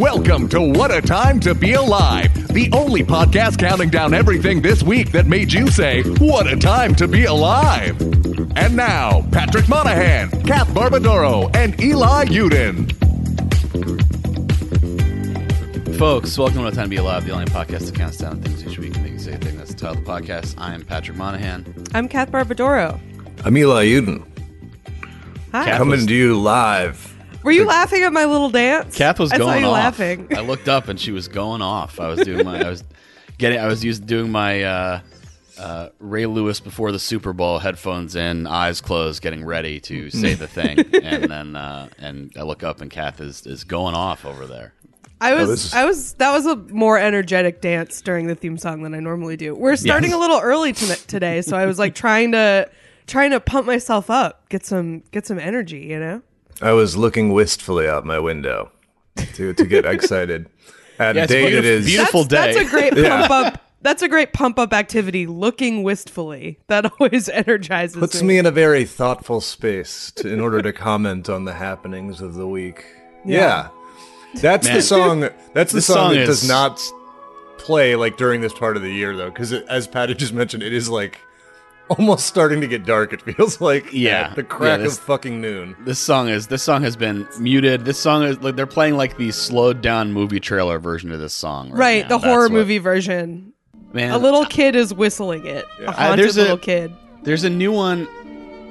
Welcome to What a Time to Be Alive, the only podcast counting down everything this week that made you say, What a Time to Be Alive. And now, Patrick Monahan, Kath Barbadoro, and Eli Yudin. Folks, welcome to What a Time to Be Alive, the only podcast that counts down things each week and makes you say a thing that's the title of the podcast. I am Patrick Monahan. I'm Kath Barbadoro. I'm Eli Yudin, Hi. Coming to you live. Were you laughing at my little dance? Kath was I going saw you off. laughing. I looked up and she was going off. I was doing my, I was getting, I was used doing my uh, uh, Ray Lewis before the Super Bowl, headphones in, eyes closed, getting ready to say the thing, and then uh, and I look up and Kath is is going off over there. I was, this is- I was. That was a more energetic dance during the theme song than I normally do. We're starting Yes. a little early to, today, so I was like trying to, trying to pump myself up, get some, get some energy. You know. I was looking wistfully out my window to to get excited. At Yeah, a it's date it beautiful- that's, day. That's a great Yeah. pump up. That's a great pump up activity. Looking wistfully. That always energizes me. puts me in a very thoughtful space to, in order to comment on the happenings of the week. Yeah, that's the song. That's the This song, song that is- does not play like during this part of the year though, because as Patty just mentioned, it is like almost starting to get dark. It feels like Yeah. the crack Yeah, this- of fucking noon. This song is this song has been muted. This song is like they're playing like the slowed down movie trailer version of this song. Right, right. now. The That's horror what- movie version. Man, A little kid is whistling it. A I- haunted there's a- little kid. There's a new one.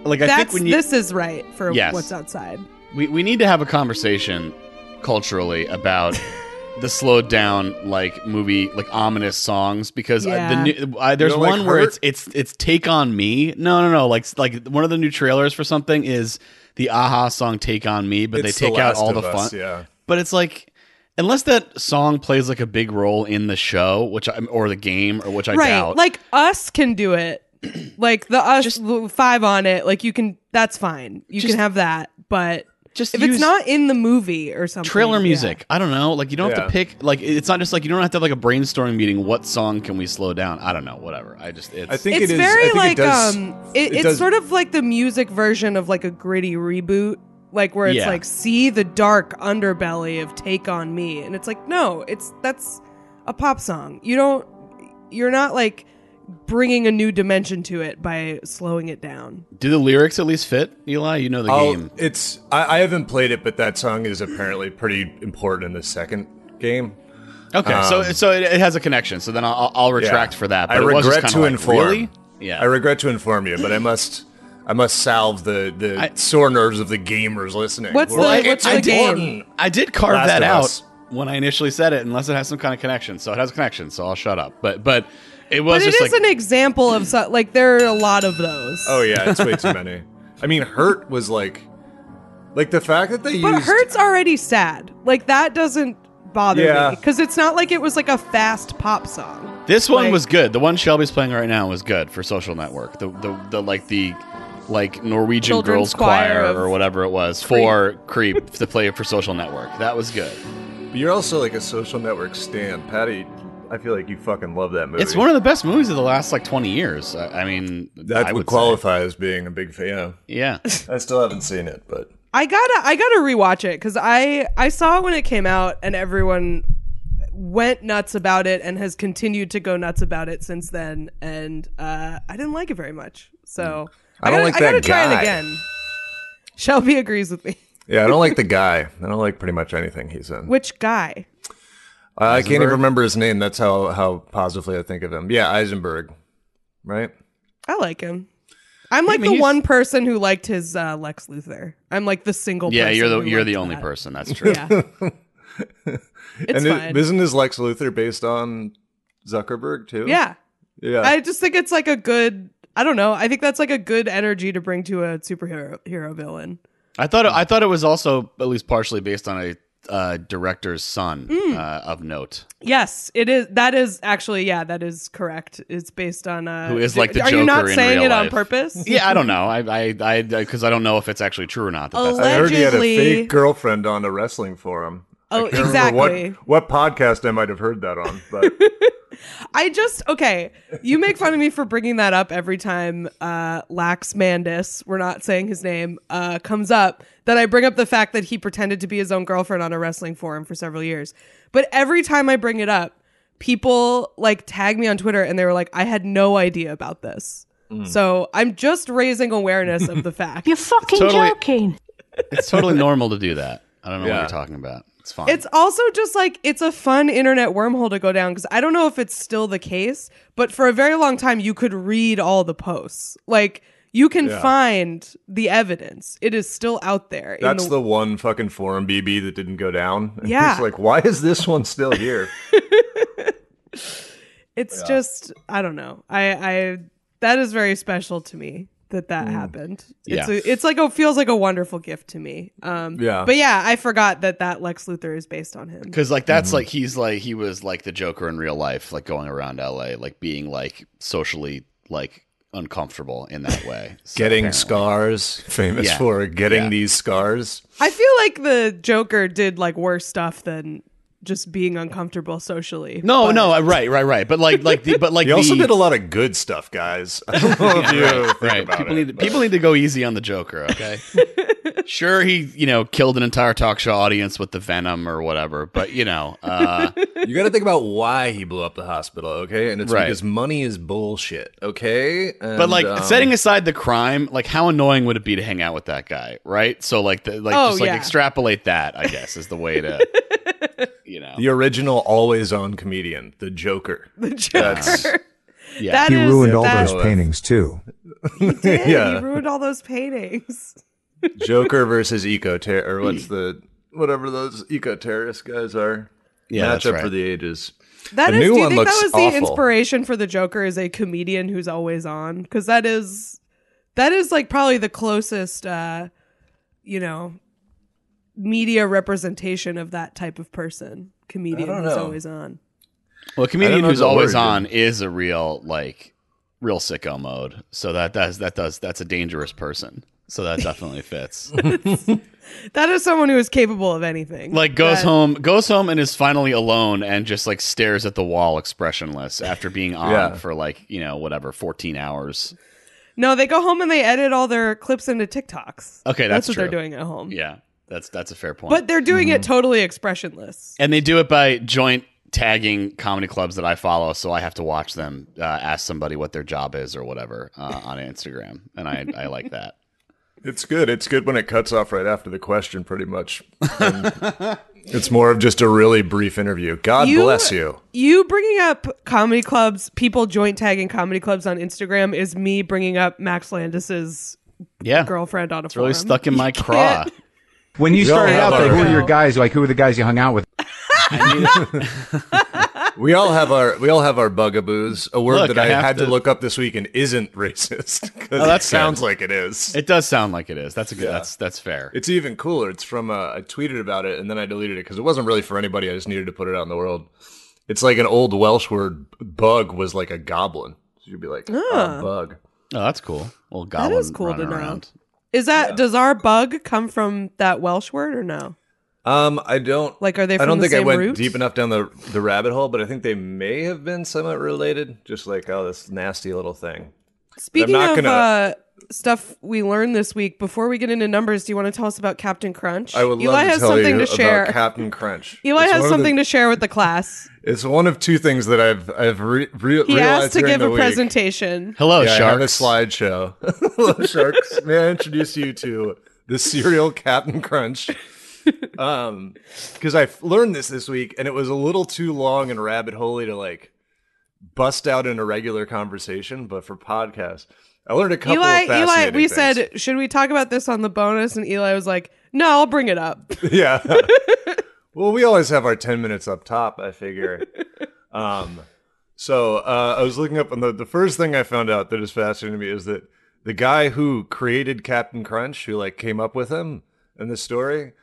Like I think when you this is right for Yes. what's outside. we we need to have a conversation culturally about the slowed down like movie like ominous songs because uh, Yeah. the new, uh, there's You don't like one where Hurt? it's it's it's take on me. No, no, no. Like like one of the new trailers for something is the Aha song "Take on Me," but It's they take The out all of the Us, fun. Yeah. But it's like unless that song plays like a big role in the show, which I, or the game, or which I right. doubt. Like us can do it. like the us Just- five on it. Like you can. That's fine. You Just- can have that. But just if use it's not in the movie or something, trailer yeah. music. I don't know. Like you don't have to pick. Like it's not just like you don't have to have like a brainstorming meeting. What song can we slow down? I don't know. Whatever. I just it's. I think It's it is. I very think like it does, um. It, it it's does- sort of like the music version of like a gritty reboot. Like where it's Yeah. like see the dark underbelly of Take on Me, and it's like no, it's that's a pop song. You don't. You're not like bringing a new dimension to it by slowing it down. Do the lyrics at least fit, Eli? You know the I'll- game. It's I, I haven't played it, but that song is apparently pretty important in the second game. Okay, so um, so it, it has a connection. So then I'll, I'll retract Yeah. for that. But I it was just regret kinda to like, inform. Really? Yeah. I regret to inform you, but I must I must salve the the I- sore nerves of the gamers listening. What's We're the- like, what's "It's the game?" important." I did carve Last that out Us. when I initially said it, unless it has some kind of connection. So it has a connection. So I'll shut up. But but it was But it just is like an example of so, like there are a lot of those. Oh yeah, it's way too many. I mean, Hurt was like like the fact that they used But used Hurt's already sad. Like that doesn't bother Yeah. me because it's not like it was like a fast pop song. This one Like- was good. The one Shelby's playing right now was good for Social Network. The the, the like the like Norwegian Children's Girls Choir Choir or whatever it was for Creep to play for Social Network. That was good. But you're also like a social network stan, Patty. I feel like you fucking love that movie. It's one of the best movies of the last like twenty years. I, I mean, that I would would say. qualify as being a big fan. Yeah, I still haven't seen it, but I gotta I gotta rewatch it because I I saw it when it came out and everyone went nuts about it and has continued to go nuts about it since then and uh, I didn't like it very much. So I don't gotta, like I gotta that try guy. it again. Shelby agrees with me. yeah, I don't like the guy. I don't like pretty much anything he's in. Which guy? I can't even remember his name. That's how how positively I think of him. Yeah, Eisenberg, right? I like him. I'm like mean, the one person who liked his uh, Lex Luthor. I'm like the single. yeah. person You're the who you're liked the only that. person. That's true. Yeah, it's and fine. it, isn't his Lex Luthor based on Zuckerberg too? yeah, yeah. I just think it's like a good. I don't know. I think that's like a good energy to bring to a superhero hero villain. I thought it, I thought it was also at least partially based on a uh, director's son Hmm. uh, of note. Yes, it is. That is actually yeah, that is correct. It's based on uh, Who is like the Are you not in saying real it on purpose? Yeah, I don't know. I I I because I don't know if it's actually true or not. That that's I heard he had a fake girlfriend on a wrestling forum. Oh, I can't exactly. What, what podcast I might have heard that on, but I just okay. You make fun of me for bringing that up every time uh, Lax Mandis, we're not saying his name, uh, comes up. That I bring up the fact that he pretended to be his own girlfriend on a wrestling forum for several years. But every time I bring it up, people like tag me on Twitter and they were like, "I had no idea about this." So I'm just raising awareness of the fact. You're fucking Totally- joking. It's totally normal to do that. I don't know what you're talking about. It's fine. It's also just like it's a fun internet wormhole to go down because I don't know if it's still the case, but for a very long time you could read all the posts. Like you can Yeah. find the evidence. It is still out there. That's the one fucking forum BB that didn't go down. And Yeah. He's like, why is this one still here? It's just I don't know. I I that is very special to me that that happened. It's Yeah. a, it's like a feels like a wonderful gift to me. Um Yeah. But yeah, I forgot that that Lex Luthor is based on him. Because like that's like he's like he was like the Joker in real life, like going around L.A., like being like socially like uncomfortable in that way. So getting apparently- scars, famous Yeah. for getting Yeah. these scars. I feel like the Joker did like worse stuff than just being uncomfortable socially. No, But- no, right, right, right. But like, like the, but like He also the, did a lot of good stuff, guys. I don't know if you think right. about People it, need to, people need to go easy on the Joker. Okay. sure, he you know killed an entire talk show audience with the Venom or whatever, but you know, uh, You got to think about why he blew up the hospital, okay? And it's Right. because money is bullshit, okay? but like um, setting aside the crime, like how annoying would it be to hang out with that guy, right? So like, the, like Oh, just like yeah. extrapolate that. I guess is the way to, you know, the original always-on comedian, the Joker. the Joker. yeah. That He is- ruined all that- those paintings too. did. Yeah. He ruined all those paintings. Joker versus eco ter or what's the whatever those eco terrorist guys are. Yeah, match that's up right. for the ages. That The is. new do you one think that was awful. the inspiration for the Joker? Is a comedian who's always on? Because that is, that is like probably the closest, uh, you know, media representation of that type of person. Comedian who's always on. Well, a comedian who's always origin. on is a real like real sicko mode. So that does that does that's a dangerous person. So that definitely fits. That is someone who is capable of anything. like goes That- home goes home and is finally alone and just like stares at the wall expressionless after being on Yeah. for like, you know, whatever, 14 hours. No, they go home and they edit all their clips into TikToks. Okay, that's what they're doing at home. Yeah. That's that's a fair point. But they're doing Mm-hmm. it totally expressionless. and they do it by joint tagging comedy clubs that I follow, so I have to watch them uh, ask somebody what their job is or whatever uh, on Instagram, and I I like that. It's good. It's good when it cuts off right after the question, pretty much. It's more of just a really brief interview. God You- bless you. You bringing up comedy clubs, people joint tagging comedy clubs on Instagram is me bringing up Max Landis's Yeah, girlfriend on a It's really stuck in my craw. Can't- When you We started out there, our- who were your guys? Like, who were the guys you hung out with? We all have our we all have our bugaboos. A word Look, that I I, had to, to- look up this week and isn't racist. Oh, that's it sounds good. like it is. It does sound like it is. That's a good. That's that's fair. It's even cooler. It's from uh, I tweeted about it and then I deleted it because it wasn't really for anybody. I just needed to put it out in the world. It's like an old Welsh word. Bug was like a goblin. So you'd be like, ah, bug. oh, that's cool. Little goblin is cool to running around. Is that does our bug come from that Welsh word or no? Um, I don't Like, are they I don't the think I went deep enough down the the rabbit hole, but I think they may have been somewhat related. Just like oh, this nasty little thing. Speaking not of gonna- uh, stuff we learned this week, before we get into numbers, do you want to tell us about Captain Crunch? I would Eli love to has tell something you to share. about Captain Crunch. Eli It's has one of the- something to share with the class. It's one of two things that I've I've re- re- He realized asked to give a week. presentation. Hello, yeah, I have a slideshow. Hello, sharks. May I introduce you to the cereal Captain Crunch? Um, because I learned this this week, and it was a little too long and rabbit holey to like bust out in a regular conversation. But for podcast, I learned a couple Eli, of fascinating Eli, we things. said, should we talk about this on the bonus? And Eli was like, no, I'll bring it up. yeah. well, we always have our 10 minutes up top, I figure. um, so uh, I was looking up, and the, the first thing I found out that is fascinating to me is that the guy who created Captain Crunch, who like came up with him in the story,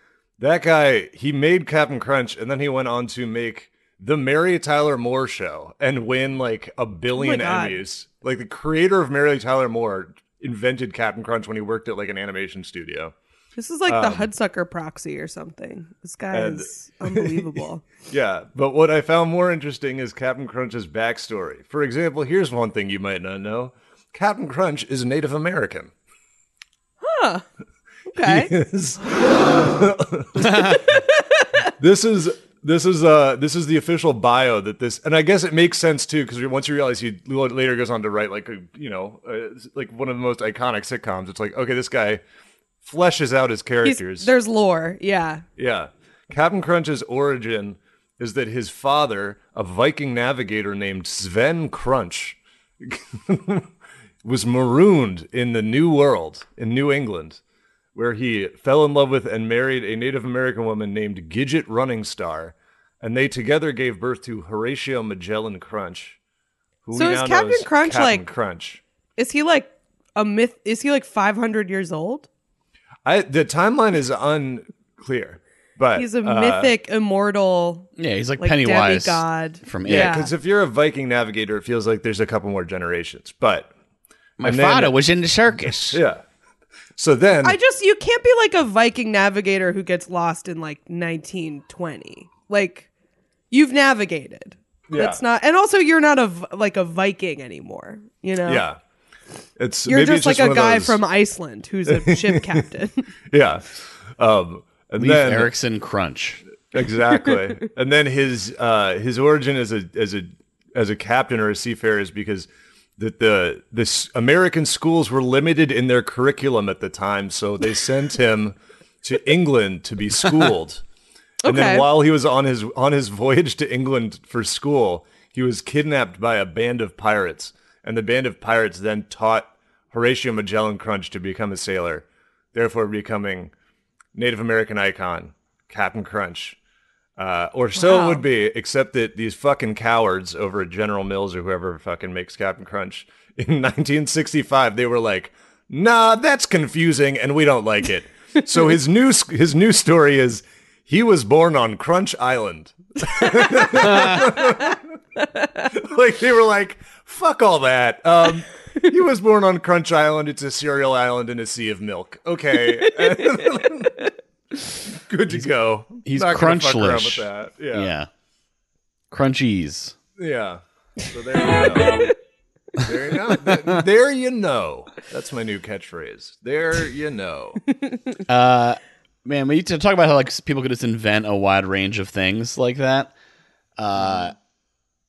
that guy, he made Captain Crunch, and then he went on to make the Mary Tyler Moore show and win like a billion oh Emmys. Like the creator of Mary Tyler Moore invented Captain Crunch when he worked at like an animation studio. This is like the um, Hudsucker proxy or something. This guy And- is unbelievable. Yeah, but what I found more interesting is Captain Crunch's backstory. For example, here's one thing you might not know: Captain Crunch is Native American. Huh. Okay. is this is this is uh this is the official bio that this and I guess it makes sense too because once you realize he later goes on to write like a, you know uh, like one of the most iconic sitcoms it's like okay this guy fleshes out his He's- characters there's lore. Yeah. yeah Captain Crunch's origin is that his father a Viking navigator named Sven Crunch was marooned in the New World in New England where he fell in love with and married a Native American woman named Gidget Running Star, and they together gave birth to Horatio Magellan Crunch. Who So we is now Captain as Crunch, Captain like- Crunch? Is he like a myth? Is he like 500 years old? I the timeline is unclear, but He's a uh, mythic, immortal, Yeah, he's like, like Pennywise demigod. from Yeah, because if you're a Viking navigator, it feels like there's a couple more generations. But My and then- father was in the circus. yeah, so then I just you can't be like a Viking navigator who gets lost in like 1920. Like you've navigated. Yeah. That's not, and also you're not a v- like a Viking anymore. You know. yeah, it's You're maybe just it's like one a guy those- from Iceland who's a ship captain. yeah. Um, and Leif then Erickson Crunch. exactly and then his uh his origin as a as a as a captain or a seafarer is because that the this american schools were limited in their curriculum at the time so they sent him to england to be schooled and Okay. then while he was on his on his voyage to england for school he was kidnapped by a band of pirates and the band of pirates then taught horatio magellan crunch to become a sailor therefore becoming native american icon captain crunch uh, or so it would be, except that these fucking cowards over at General Mills or whoever fucking makes Captain Crunch in 1965, they were like, "Nah, that's confusing, and we don't like it." so his new his new story is he was born on Crunch Island. like they were like, "Fuck all that." Um, he was born on Crunch Island. It's a cereal island in a sea of milk. Okay. Good to go. he's Not gonna fuck crunchlish. with that. Yeah. Yeah. Crunchies. Yeah. So there you go. there you know. There you know. That's my new catchphrase. There you know. Uh, man, we need to talk about how like people could just invent a wide range of things like that. Uh,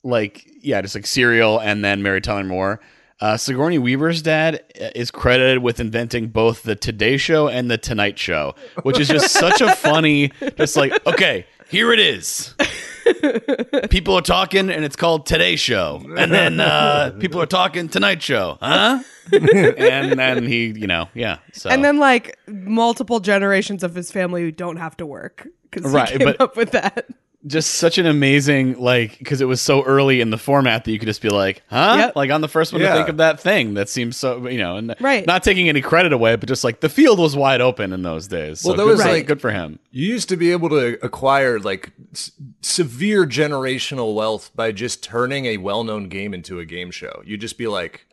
like yeah, just like cereal and then Mary Tyler Moore. Uh, Sigourney Weaver's dad uh, is credited with inventing both the Today Show and the Tonight Show, which is just such a funny, just like okay, here it is. People are talking, and it's called Today Show, and then uh, people are talking Tonight Show, huh? and then he, you know, yeah. So and then like multiple generations of his family who don't have to work because Right, he came but- up with that. Just such an amazing like because it was so early in the format that you could just be like huh Yep. like on the first one Yeah. to think of that thing that seems so you know and Right. not taking any credit away but just like the field was wide open in those days so Well, that good, was for- like- good for him You used to be able to acquire like s- severe generational wealth by just turning a well-known game into a game show. You'd just be like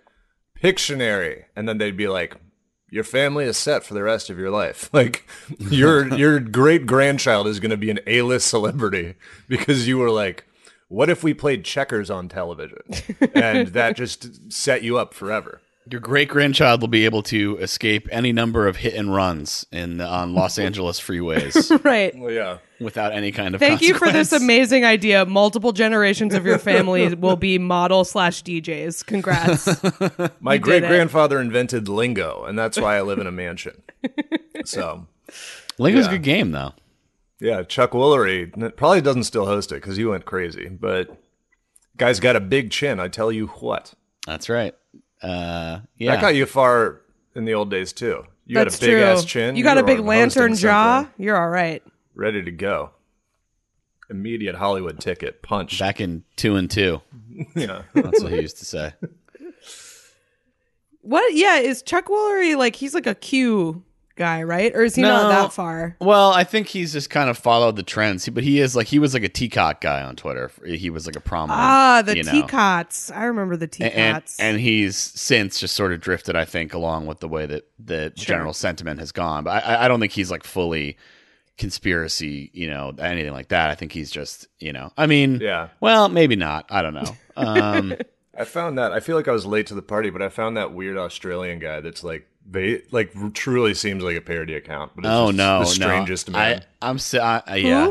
Pictionary, and then they'd be like, "Your family is set for the rest of your life. Like your your great grandchild is going to be an A-list celebrity because you were like." What if we played checkers on television? And that just set you up forever. Your great grandchild will be able to escape any number of hit and runs in on Los Angeles freeways Right. Well, yeah. without any kind of Thank you for this amazing idea. Multiple generations of your family will be model slash DJs. Congrats. My great grandfather invented lingo, and that's why I live in a mansion. So, Lingo's Yeah. a good game though yeah, Chuck Woolery probably doesn't still host it because he went crazy, but guy's got a big chin. I tell you what, that's right uh yeah that got you far in the old days too. You That's had a big true. ass chin. You got a big lantern jaw. something, You're all right. ready to go. Immediate Hollywood ticket, punch. back in two and two yeah, that's what he used to say What? Yeah, is Chuck Woolery like he's like a Q guy, right? Or is he No. not that far? Well, I think he's just kind of followed the trends, but he is like he was like a teacock guy on Twitter. He was like a prominent. Ah, the you know. teacots. I remember the And, and teacots. and he's since just sort of drifted, I think, along with the way that the general sentiment has gone. But I, I don't think he's like fully conspiracy, you know, anything like that. I think he's just, you know, I mean, Yeah. Well, maybe not. I don't know. Um, I found that I feel like I was late to the party, but I found that weird Australian guy that's like they like truly seems like a parody account. But it's oh just no, the strangest no. man. I, I'm si- I, I- yeah.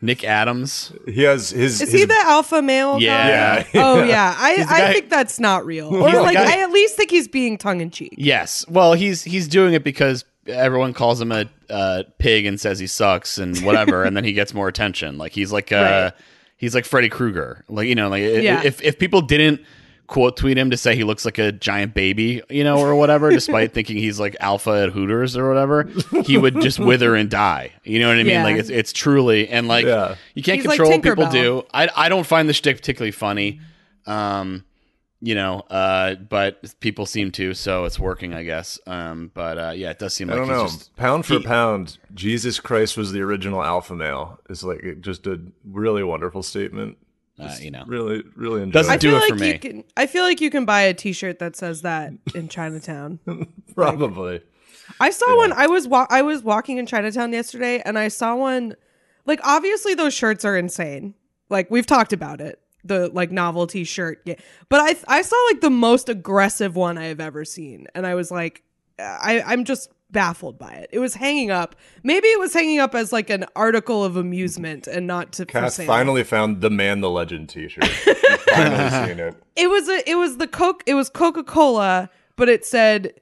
Nick Adams. he has his. is his, he the alpha male? Yeah. guy? Oh yeah. I, the I think that's not real. Or like guy- I at least think he's being tongue in cheek. Yes. Well, he's he's doing it because everyone calls him a uh, pig and says he sucks and whatever, and then he gets more attention. Like he's like uh, Right. he's like Freddy Krueger. Like you know, like Yeah. if if people didn't quote tweet him to say he looks like a giant baby, you know, or whatever, despite thinking he's like alpha at Hooters or whatever, he would just wither and die. You know what I mean? Yeah. Like it's it's truly and like Yeah. you can't He's like control what people Tinkerbell. do. I I don't find the shtick particularly funny. Um, you know, uh, but people seem to, so it's working, I guess. Um, but uh, yeah, it does seem I like don't he's know. just pound for he- pound, Jesus Christ was the original alpha male. Is like it- just a really wonderful statement. Uh, you know, Really, really enjoy. Doesn't I it. do feel it like for me. you can I feel like you can buy a t shirt that says that in Chinatown. Probably. I saw one. I was wa- I was walking in Chinatown yesterday, and I saw one. Like, obviously, those shirts are insane. Like we've talked about it, the like novelty shirt. Yeah. But I I saw like the most aggressive one I have ever seen, and I was like, I I'm just baffled by it. It was hanging up. Maybe it was hanging up as like an article of amusement and not to for Kath finally found the man, the legend T-shirt. You've finally seen it. it was a it was the coke it was coca-cola but it said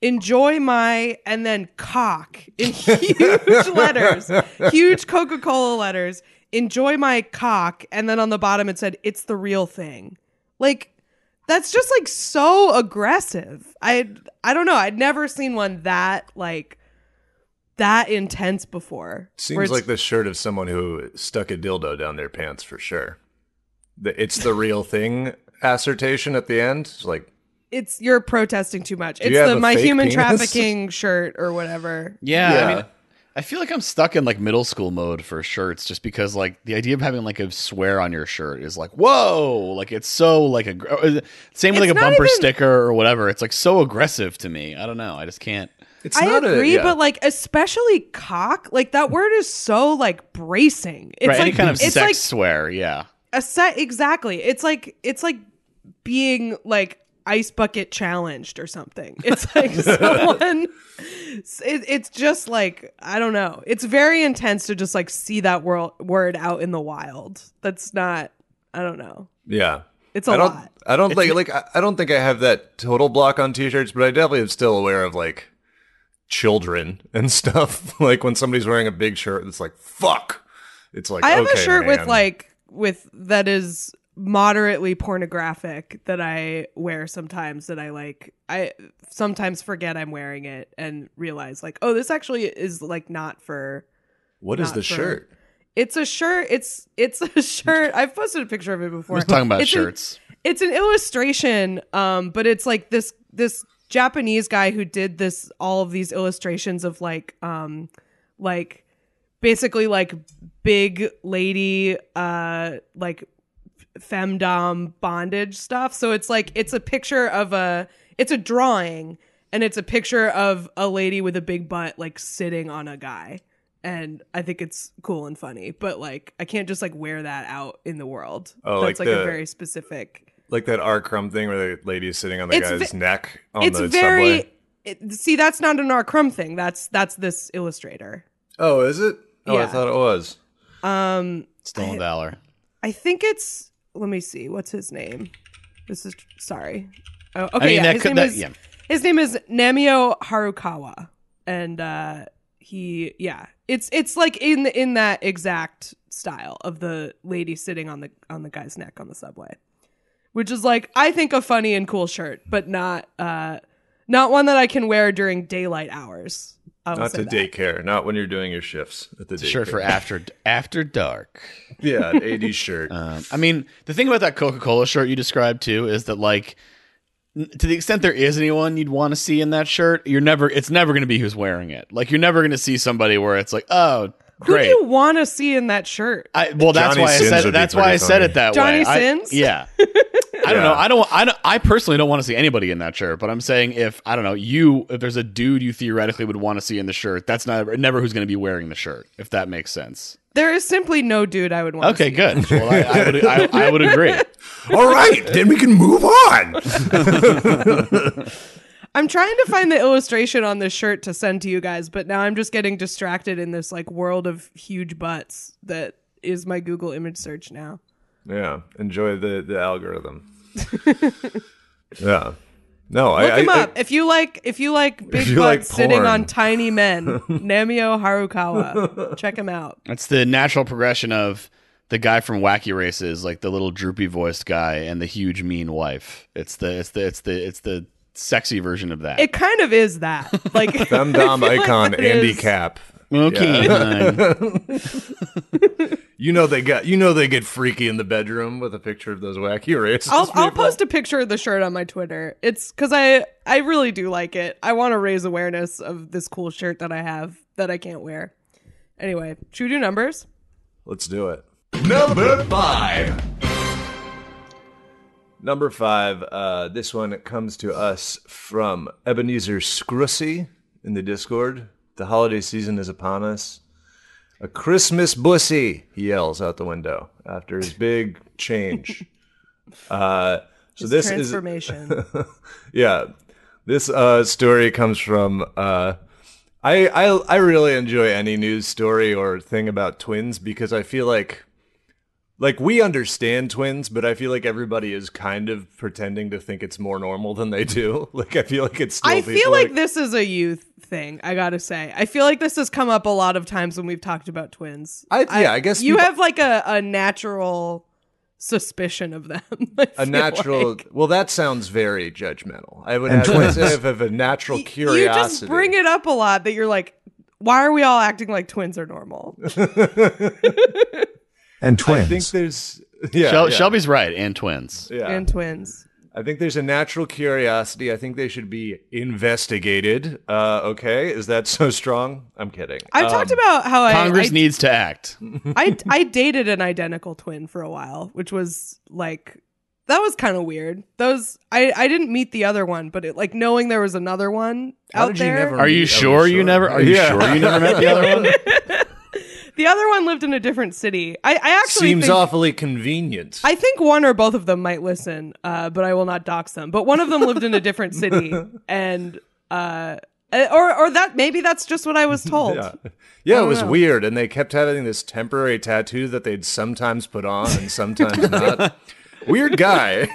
enjoy my and then cock in huge letters huge coca-cola letters enjoy my cock and then on the bottom it said it's the real thing like that's just like so aggressive i i don't know i'd never seen one that like that intense before where Seems like the shirt of someone who stuck a dildo down their pants for sure. The, it's the real thing assertion at the end. It's like it's you're protesting too much. It's the my human penis? trafficking shirt or whatever. yeah, Yeah. I mean, I feel like I'm stuck in like middle school mode for shirts, just because like the idea of having like a swear on your shirt is like whoa, like it's so like a same with It's like a bumper even- sticker or whatever. It's like so aggressive to me. I don't know. I just can't. it's I not a- agree, yeah. but like especially cock, like that word is so like bracing. It's right, like any kind of it's sex like swear. Yeah. a set exactly. It's like it's like being like ice bucket challenged or something. It's like someone. It, it's just like I don't know. It's very intense to just like see that word word out in the wild. That's not. I don't know. yeah. It's a I don't. lot. I don't think like I, I don't think I have that total block on T-shirts, but I definitely am still aware of like children and stuff. like when somebody's wearing a big shirt, it's like fuck. It's like I have okay, a shirt with like with that is moderately pornographic that I wear sometimes that I like I sometimes forget I'm wearing it and realize like oh this actually is like not for what is not the for- shirt? it's a shirt it's it's a shirt I've posted a picture of it before We're talking about It's an- shirts. it's an illustration um but it's like this this japanese guy who did this all of these illustrations of like um like basically like big lady uh like femdom bondage stuff so it's like it's a picture of a it's a drawing and it's a picture of a lady with a big butt like sitting on a guy and i think it's cool and funny but like i can't just like wear that out in the world Oh, that's like like, the- a very specific Like that R. Crumb thing where the lady's sitting on the It's guy's ve- neck on it's the very subway. it, see that's not an R. Crumb thing that's that's this illustrator Oh, is it? Oh, I thought it was. um Stolen valor. i think it's let me see. What's his name? This is sorry. Oh okay I mean, yeah, his, could- name that- is, yeah. his name is namio harukawa. And uh he yeah. It's it's like in in that exact style of the lady sitting on the on the guy's neck on the subway. Which is like i think a funny and cool shirt but not uh not one that i can wear during daylight hours I will Not say to that. daycare, not when you're doing your shifts at the daycare. Shirt for after after dark. yeah, an 80s shirt. Um, I mean, the thing about that Coca Cola shirt you described too is that like to the extent there is anyone you'd want to see in that shirt, you're never. It's never going to be who's wearing it. Like you're never going to see somebody where it's like, oh, great. Who do you want to see in that shirt? I, well, that's Johnny why I said would that's why pretty I said funny. it that Johnny way. Johnny Sins? yeah. I don't Yeah. know. I don't. I don't. I personally don't want to see anybody in that shirt. But I'm saying if I don't know you, if there's a dude you theoretically would want to see in the shirt, that's not never who's going to be wearing the shirt. If that makes sense. There is simply no dude I would want. Okay, to see. good. Well, I, I would. I, I would agree. All right, then we can move on. I'm trying to find the illustration on this shirt to send to you guys, but now I'm just getting distracted in this like world of huge butts that is my Google image search now. Yeah, enjoy the the algorithm. yeah. No, Look I, him I, up if you like. If you like big you butts like sitting porn. on tiny men, Namio Harukawa. Check him out. That's the natural progression of the guy from Wacky Races, like the little droopy voiced guy, and the huge mean wife. It's the. It's the. It's the. It's the sexy version of that. It kind of is that. Like Femdom I feel like icon Andy is- Capp. okay. fine. You know they got you know they get freaky in the bedroom with a picture of those wacky races. I'll, I'll post a picture of the shirt on my Twitter. It's because I I really do like it. I want to raise awareness of this cool shirt that I have that I can't wear. Anyway, should we do numbers? Let's do it. Number five. Number five. Uh, this one comes to us from Ebenezer Scrussy in the Discord. The holiday season is upon us. A Christmas bussy, he yells out the window after his big change. Uh, so this is transformation. yeah this uh story comes from uh I, I i really enjoy any news story or thing about twins because i feel like like we understand twins but i feel like everybody is kind of pretending to think it's more normal than they do like i feel like it's still I feel like this is a youth thing. I gotta say, I feel like this has come up a lot of times when we've talked about twins. I- yeah, I guess you people- have like a, a natural suspicion of them. A natural like. well that sounds very judgmental i would And have to twins. say of a natural You curiosity just bring it up a lot that you're like, why are we all acting like twins are normal? and twins. i think there's yeah, Shel- yeah. Shelby's right, and twins. yeah. and twins. I think there's a natural curiosity. I think they should be investigated. Uh, okay, is that so strong? I'm kidding. I've Um, talked about how I Congress I, needs to act. I I dated an identical twin for a while, which was like that was kind of weird. Those I I didn't meet the other one, but it, like knowing there was another one How out did you there. never Are you meet- sure you never? Are you Yeah. sure you never met the other one? The other one lived in a different city. I, I actually Seems think, awfully convenient. I think one or both of them might listen, uh, but I will not dox them. But one of them lived in a different city, and uh, or or that maybe that's just what I was told. yeah, yeah, it was know. weird, and they kept having this temporary tattoo that they'd sometimes put on and sometimes not. Weird guy.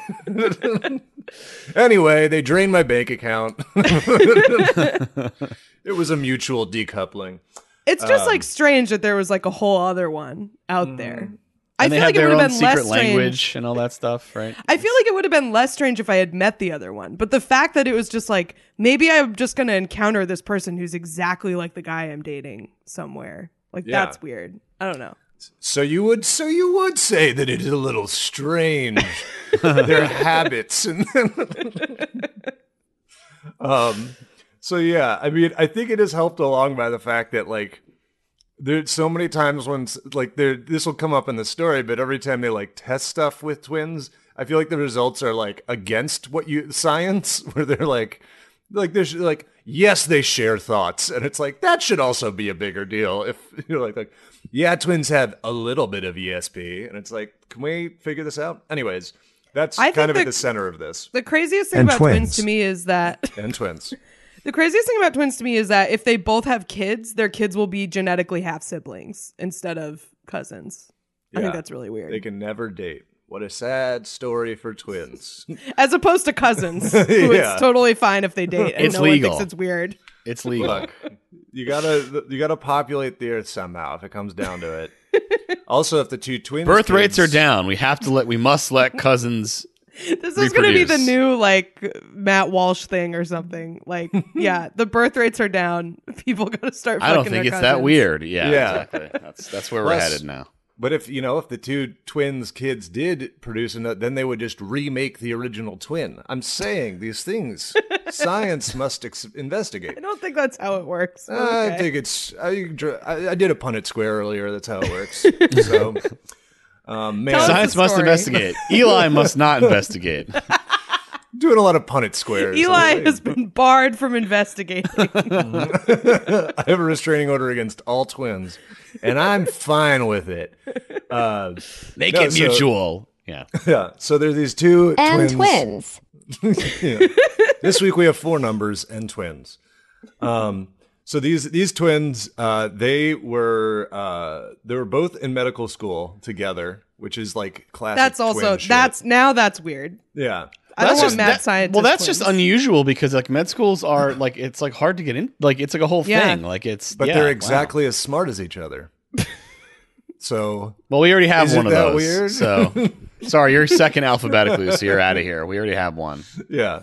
anyway, they drained my bank account. it was a mutual decoupling. It's just Um, like strange that there was like a whole other one out there. I they feel have like it would have been less secret language strange. and all that stuff, right? I feel like it would have been less strange if I had met the other one. But the fact that it was just like maybe I'm just going to encounter this person who's exactly like the guy I'm dating somewhere. Like Yeah. that's weird. I don't know. So you would, so you would say that it is a little strange their habits and. um, so yeah, I mean, I think it is helped along by the fact that like there's so many times when like there this will come up in the story, but every time they like test stuff with twins, I feel like the results are like against what you science, where they're like. Like there's like yes they share thoughts and it's like that should also be a bigger deal if you're like like yeah twins have a little bit of ESP and it's like can we figure this out anyways that's I kind of at the- the center of this The craziest thing And about twins. twins. to me is that and twins the craziest thing about twins to me is that if they both have kids, their kids will be genetically half siblings instead of cousins. I think that's really weird. they can never date what a sad story for twins As opposed to cousins, who Yeah. it's totally fine if they date and It's no legal. one thinks it's weird. It's legal. Look, you gotta you gotta populate the earth somehow if it comes down to it. also, if the two twins Birth rates are down. We have to let. We must let cousins. This is going to be the new like Matt Walsh thing or something. Like, yeah, the birth rates are down. People got to start. I don't think their it's that weird. Yeah, Yeah. exactly. That's that's where we're headed now. But if you know, if the two twins kids did produce it, then they would just remake the original twin. I'm saying these things, science must ex- investigate. I don't think that's how it works. I Okay. think it's. I, I, I did a Punnett Square earlier. That's how it works. so, um, man, Science must investigate. Eli must not investigate. doing a lot of Punnett Squares. Eli has been barred from investigating. I have a restraining order against all twins, and I'm fine with it. Uh, Make No, it so- mutual. yeah. yeah. So there's these two and twins. twins. Yeah. this week we have four numbers and twins. Um, so these these twins, uh, they were uh, they were both in medical school together, which is like classic. that's also twin shit. that's now that's weird. yeah. I don't want just- mad that- scientist. Well, that's just unusual because like med schools are like it's like hard to get in. Like it's like a whole Yeah. thing. Like it's But yeah, they're wow. exactly as smart as each other. so Well, we already have one of those. weird? So sorry, you're second alphabetically, so you're out of here. We already have one. yeah.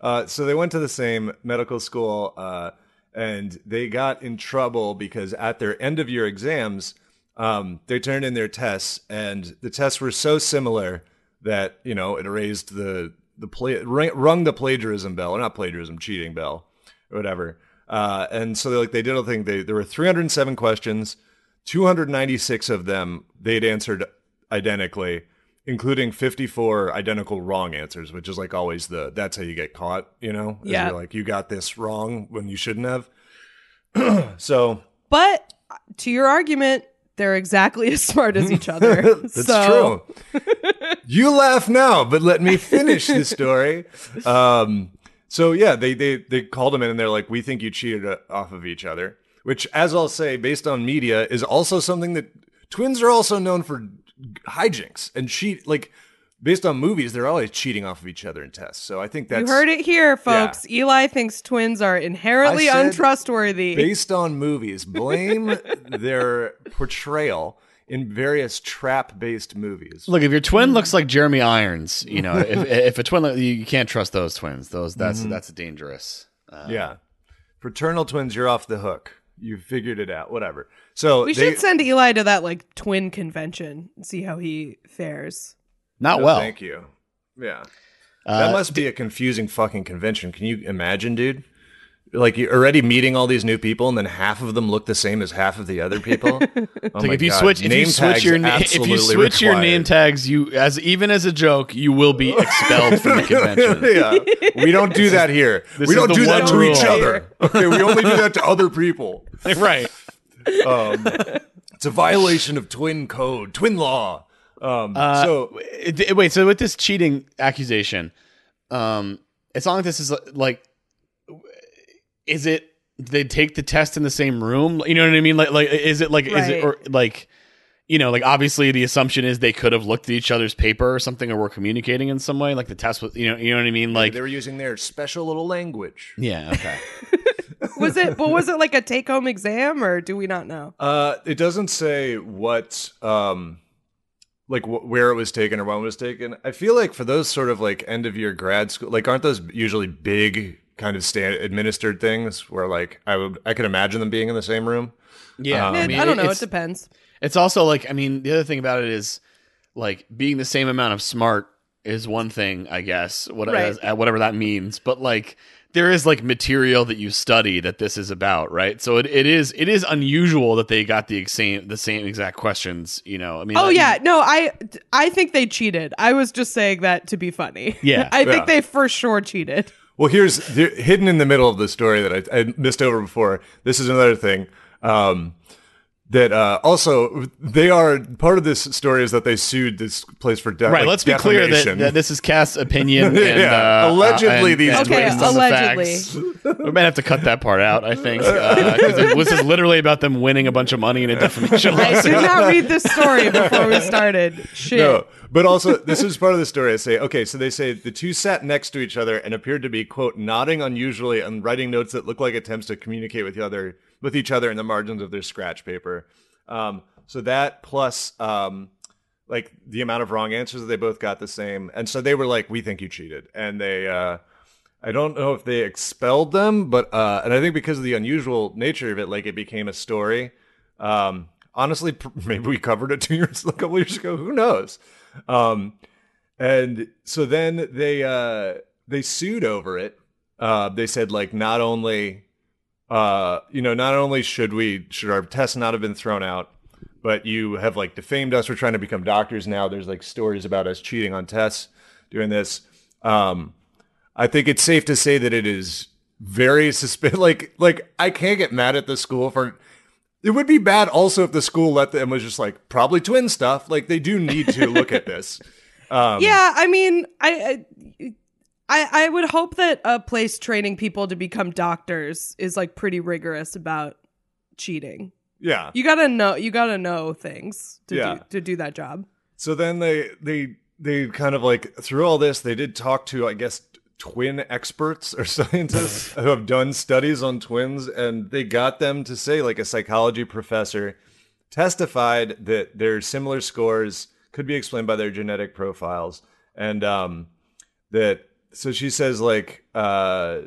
Uh, so they went to the same medical school, uh, and they got in trouble because at their end of year exams, um, they turned in their tests, and the tests were so similar that you know it raised the the pla- rung, rung the plagiarism bell, or not plagiarism, cheating bell, or whatever. Uh, and so they like they did a thing. They there were 307 questions, 296 of them they'd answered identically including 54 identical wrong answers, which is like always the that's how you get caught, you know? Yeah. like you got this wrong when you shouldn't have. so But to your argument, they're exactly as smart as each other. that's true. you laugh now, but let me finish the story. Um, so yeah, they they they called him in and they're like, "We think you cheated uh, off of each other," which, as I'll say, based on media, is also something that twins are also known for hijinks and cheat. Like based on movies, they're always cheating off of each other in tests. So I think that's You that's heard it here, folks. Eli thinks twins are inherently said untrustworthy. based on movies. Blame their portrayal in various trap-based movies. Look, if your twin looks like Jeremy Irons, you know, if, if a twin, you can't trust those twins. Those that's Mm-hmm. that's dangerous. yeah, fraternal twins, you're off the hook. You figured it out. Whatever. So we they, should send Eli to that like twin convention and see how he fares. Not No, well. Thank you. Yeah. Uh, that must be a confusing fucking convention. Can you imagine, dude? Like you're already meeting all these new people, and then half of them look the same as half of the other people. Oh It's my like if you God. switch, if Name you switch tags your na- if you absolutely switch your name tags, you as even as a joke, you will be expelled from the convention. yeah, we don't do that here. this We don't do that to rule. each other. Okay, we only do that to other people. right. It's a violation of twin code, twin law. Um, Uh, so It- wait, so with this cheating accusation, um, it's not like this is like, is it they take the test in the same room? You know what I mean? Like, like is it like is it or like, you know, like obviously the assumption is they could have looked at each other's paper or something, or were communicating in some way. Like the test was, you know, you know what I mean? Like, they were using their special little language. yeah, okay. Was it? but was it like a take-home exam, or do we not know? Uh, it doesn't say what, um, like wh- where it was taken or when it was taken. I feel like for those sort of like end of year grad school, like aren't those usually big kind of stand administered things where like I would I could imagine them being in the same room. Yeah, Um, Eh, I mean, I don't know. It depends. It's also like I mean the other thing about it is like being the same amount of smart is one thing I guess what Right. as- whatever that means but like there is like material that you study that this is about right so it, it is it is unusual that they got the same the same exact questions you know I mean Oh like- yeah, no, I I think they cheated. I was just saying that to be funny. Yeah. I think Yeah. they for sure cheated. Well, here's hidden in the middle of the story that I, I missed over before. This is another thing. Um, that uh, also they are part of this story is that they sued this place for de- Right, like, let's be clear that, that this is Kath' opinion. And, Yeah, uh, allegedly uh, and- these and Okay, based on the allegedly. facts. we might have to cut that part out. I think because it was just literally about them winning a bunch of money in a defamation I lawsuit. did not read this story before we started. Shit. No, but also this is part of the story. I say, okay, so they say the two sat next to each other and appeared to be quote nodding unusually and writing notes that look like attempts to communicate with the other with each other in the margins of their scratch paper. Um, so that plus um, like the amount of wrong answers that they both got the same, and so they were like, "We think you cheated," and they. Uh, I don't know if they expelled them, but uh, and I think because of the unusual nature of it, like it became a story. Um, honestly, maybe we covered it two years, a couple years ago. Who knows? Um, and so then they uh, they sued over it. Uh, they said like not only uh, you know not only should we should our tests not have been thrown out, but you have like defamed us. We're trying to become doctors now. There's like stories about us cheating on tests, doing this. Um, I think it's safe to say that it is very suspicious. Like, like I can't get mad at the school for. It would be bad also if the school let them was just like probably twin stuff. Like they do need to look at this. Um, yeah, I mean, I, I I would hope that a place training people to become doctors is like pretty rigorous about cheating. yeah. You gotta know. You gotta know things to Yeah. do to do that job. So then they they they kind of like through all this they did talk to I guess twin experts or scientists who have done studies on twins and they got them to say like a psychology professor testified that their similar scores could be explained by their genetic profiles. And um that so she says like uh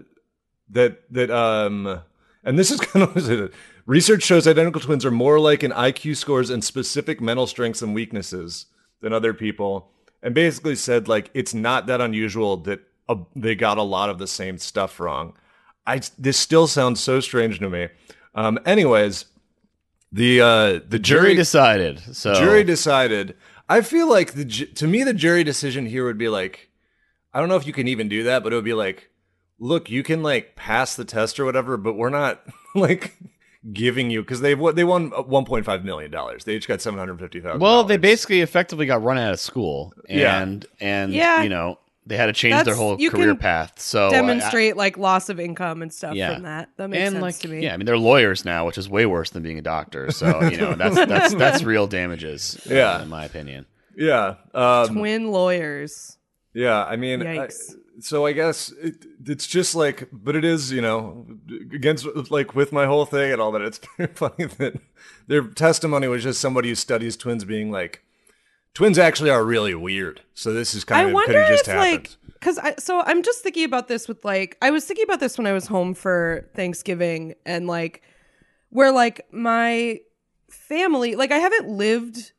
that that um and this is kind of research shows identical twins are more like in IQ scores and specific mental strengths and weaknesses than other people and basically said like it's not that unusual that uh, they got a lot of the same stuff wrong i this still sounds so strange to me um anyways the uh the Jury jury decided. So jury decided i feel like the to me the jury decision here would be like i don't know if you can even do that but it would be like look you can like pass the test or whatever but we're not like giving you because they they won 1.5 million dollars they each got 750000 Well, they basically effectively got run out of school, Yeah. and and Yeah. you know they had to change their whole you career can path. So I- Demonstrate like loss of income and stuff Yeah. from that. That makes and sense like to me. yeah, I mean they're lawyers now, which is way worse than being a doctor. So you know that's that's that's real damages. uh, Yeah. in my opinion. yeah um, Twin lawyers. Yeah, I mean, I- so I guess it, it's just like, but it is, you know, against like with my whole thing and all that. It's very funny that their testimony was just somebody who studies twins being like, twins actually are really weird. So this is kind I of could have just happened. like because I so I'm just thinking about this with like I was thinking about this when I was home for Thanksgiving and like where like my family like I haven't lived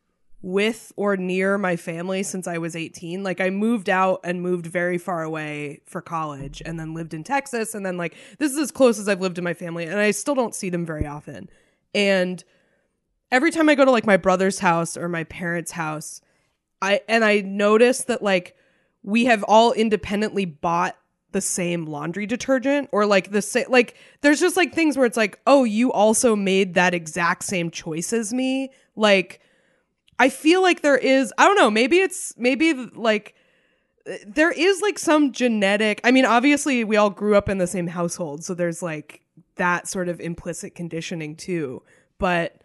with or near my family since I was 18. Like I moved out and moved very far away for college and then lived in Texas and then like this is as close as I've lived to my family and I still don't see them very often. And every time I go to like my brother's house or my parents' house, I and I notice that like we have all independently bought the same laundry detergent or like the same like there's just like things where it's like oh you also made that exact same choice as me. Like I feel like there is I don't know maybe it's maybe like there is like some genetic I mean obviously we all grew up in the same household so there's like that sort of implicit conditioning too but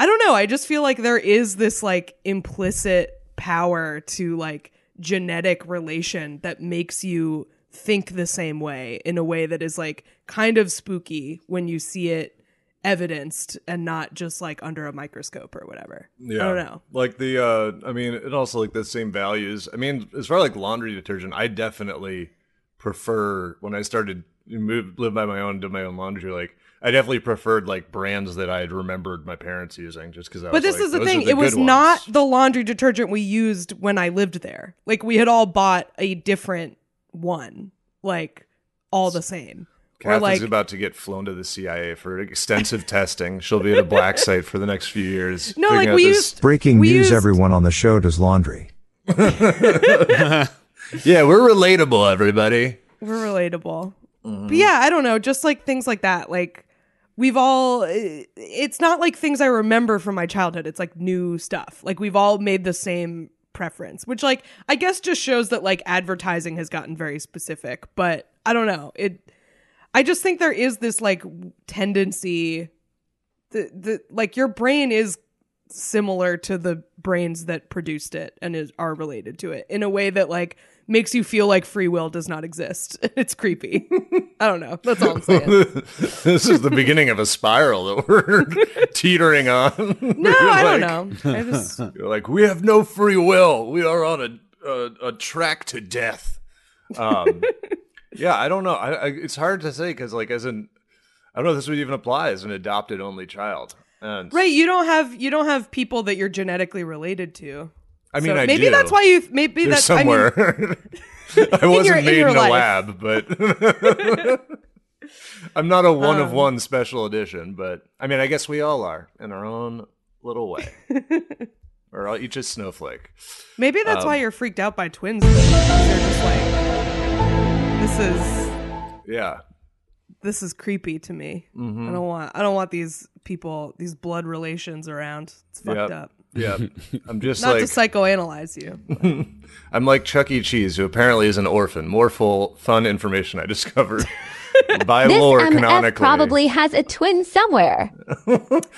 I don't know I just feel like there is this like implicit power to like genetic relation that makes you think the same way in a way that is like kind of spooky when you see it evidenced and not just like under a microscope or whatever. Yeah. I don't know. Like the uh I mean it also like the same values. I mean, as far as like laundry detergent, I definitely prefer when I started move live by my own, do my own laundry, like I definitely preferred like brands that I had remembered my parents using just because that was like But this is the thing. it was not the laundry detergent we used when I lived there. Like we had all bought a different one, like all the same. or Kath like about to get flown to the CIA for extensive testing. She'll be at a black site for the next few years. no, like out we this- used Breaking we news used- everyone on the show does laundry. Yeah, we're relatable, everybody. We're relatable. Mm-hmm. But yeah, I don't know, just like things like that. Like we've all it's not like things I remember from my childhood. It's like new stuff. Like we've all made the same preference, which like I guess just shows that like advertising has gotten very specific, but I don't know. It I just think there is this like tendency the the like your brain is similar to the brains that produced it and is are related to it in a way that like makes you feel like free will does not exist. It's creepy. I don't know. That's all I'm saying. this is the beginning of a spiral that we're teetering on. No, I don't know. I just You're like, we have no free will. We are on a a, a track to death. Um, yeah, I don't know. I, I, it's hard to say because, like, as an, I don't know if this would even apply as an adopted only child. And Right, you don't have you don't have people that you're genetically related to. I mean, So I maybe do. that's why you maybe They're that's somewhere. I mean, I wasn't your- in made your in a life. lab, but I'm not a one Um. of one special edition. But I mean, I guess we all are in our own little way. All each a snowflake. maybe that's Um, why you're freaked out by twins. You're just like, this is Yeah. this is creepy to me. Mm-hmm. I don't want I don't want these people these blood relations around. It's fucked Yep. up. Yeah. I'm just Not like to psychoanalyze you. I'm like Chuck E. Cheese, who apparently is an orphan. More full, fun information I discovered by This lore MF canonically. probably has a twin somewhere.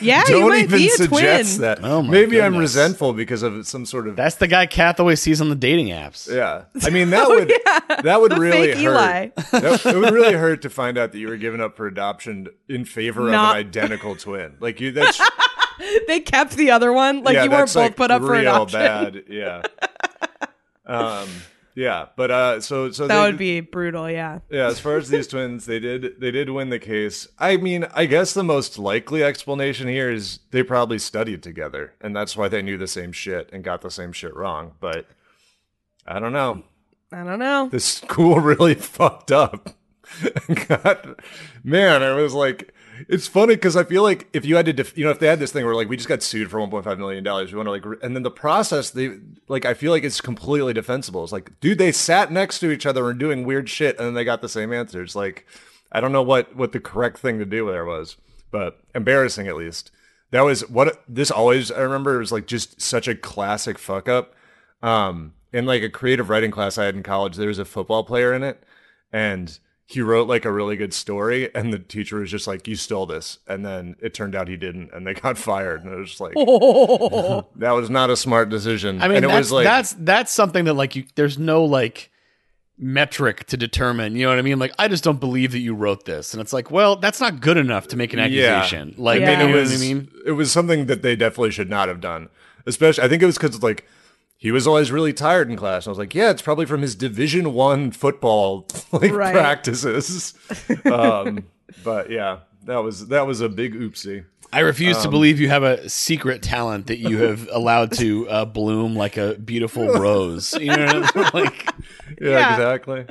Yeah, you Don't might even be a suggest twin. that. Oh my Maybe I'm resentful because of some sort of That's the guy Kath always sees on the dating apps. Yeah, I mean that oh, would that would Oh, The really fake hurt. Eli. That- it would really hurt to find out that you were given up for adoption in favor of an identical twin. Like you, that's They kept the other one. Like yeah, you weren't both like put up for real adoption. bad. Yeah. Um. Yeah, but uh, so so That they- would be brutal. Yeah. yeah. As far as these twins, they did they did win the case. I mean, I guess the most likely explanation here is they probably studied together, and that's why they knew the same shit and got the same shit wrong. But I don't know. I don't know. this school really fucked up. God, man, I was like, it's funny because I feel like if you had to, def- you know, if they had this thing where like we just got sued for 1.5 million dollars, we want to like, re- and then the process, they like, I feel like it's completely defensible. It's like, dude, they sat next to each other and doing weird shit, and then they got the same answers. Like, I don't know what what the correct thing to do there was, but embarrassing at least. That was what this always I remember it was like just such a classic fuck up. Um, in like a creative writing class I had in college, there was a football player in it, and he wrote like a really good story, and the teacher was just like, "You stole this," and then it turned out he didn't, and they got fired, and it was just like, that was not a smart decision. I mean, and it that's, was like, that's that's something that like you there's no like metric to determine. You know what I mean? Like I just don't believe that you wrote this, and it's like, well, that's not good enough to make an accusation. Like, Yeah. I mean, it was, I mean? it was something that they definitely should not have done. Especially, I think it was because it's like he was always really tired in class. And I was like, yeah, it's probably from his Division One football like Right. practices. um, but yeah, that was that was a big oopsie. I refuse Um, to believe you have a secret talent that you have allowed to uh, bloom like a beautiful rose. You know, what I mean? like Yeah, Yeah. exactly.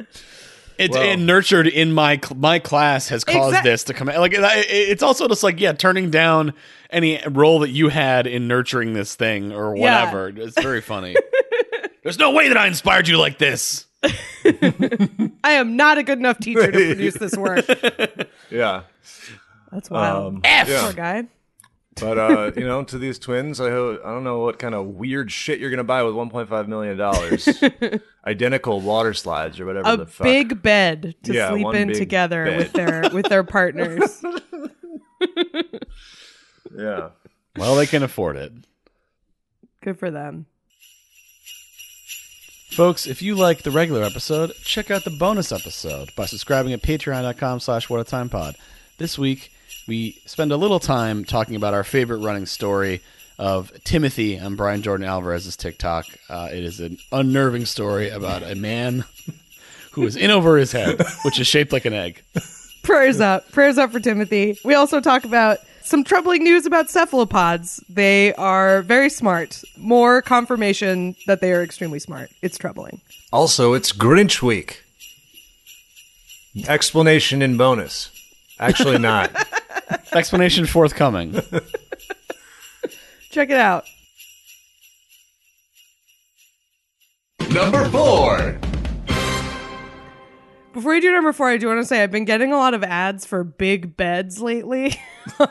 It's Well- and nurtured in my my class has caused Exact- this to come out. Like it- it's also just like yeah, turning down any role that you had in nurturing this thing or Yeah. whatever. It's very funny. There's no way that I inspired you like this. I am not a good enough teacher to produce this work. Yeah. That's wild. Um, F. yeah. Poor guy. But uh, you know, to these twins, I hope, I don't know what kind of weird shit you're gonna buy with 1.5 million dollars. Identical water slides or whatever A the fuck. big bed to Yeah, sleep one in big together bed. with their with their partners. yeah. Well, they can afford it. Good for them. Folks, if you like the regular episode, check out the bonus episode by subscribing at patreon.com slash whatatimepod. This week, we spend a little time talking about our favorite running story of Timothy on Brian Jordan Alvarez's TikTok. Uh, it is an unnerving story about a man who is in over his head, which is shaped like an egg. Prayers up. Prayers up for Timothy. We also talk about some troubling news about cephalopods. They are very smart. More confirmation that they are extremely smart. It's troubling. Also, it's Grinch week. Explanation in bonus. Actually, not. Explanation forthcoming. Check it out. Number four. Before you do number four, I do want to say I've been getting a lot of ads for big beds lately on,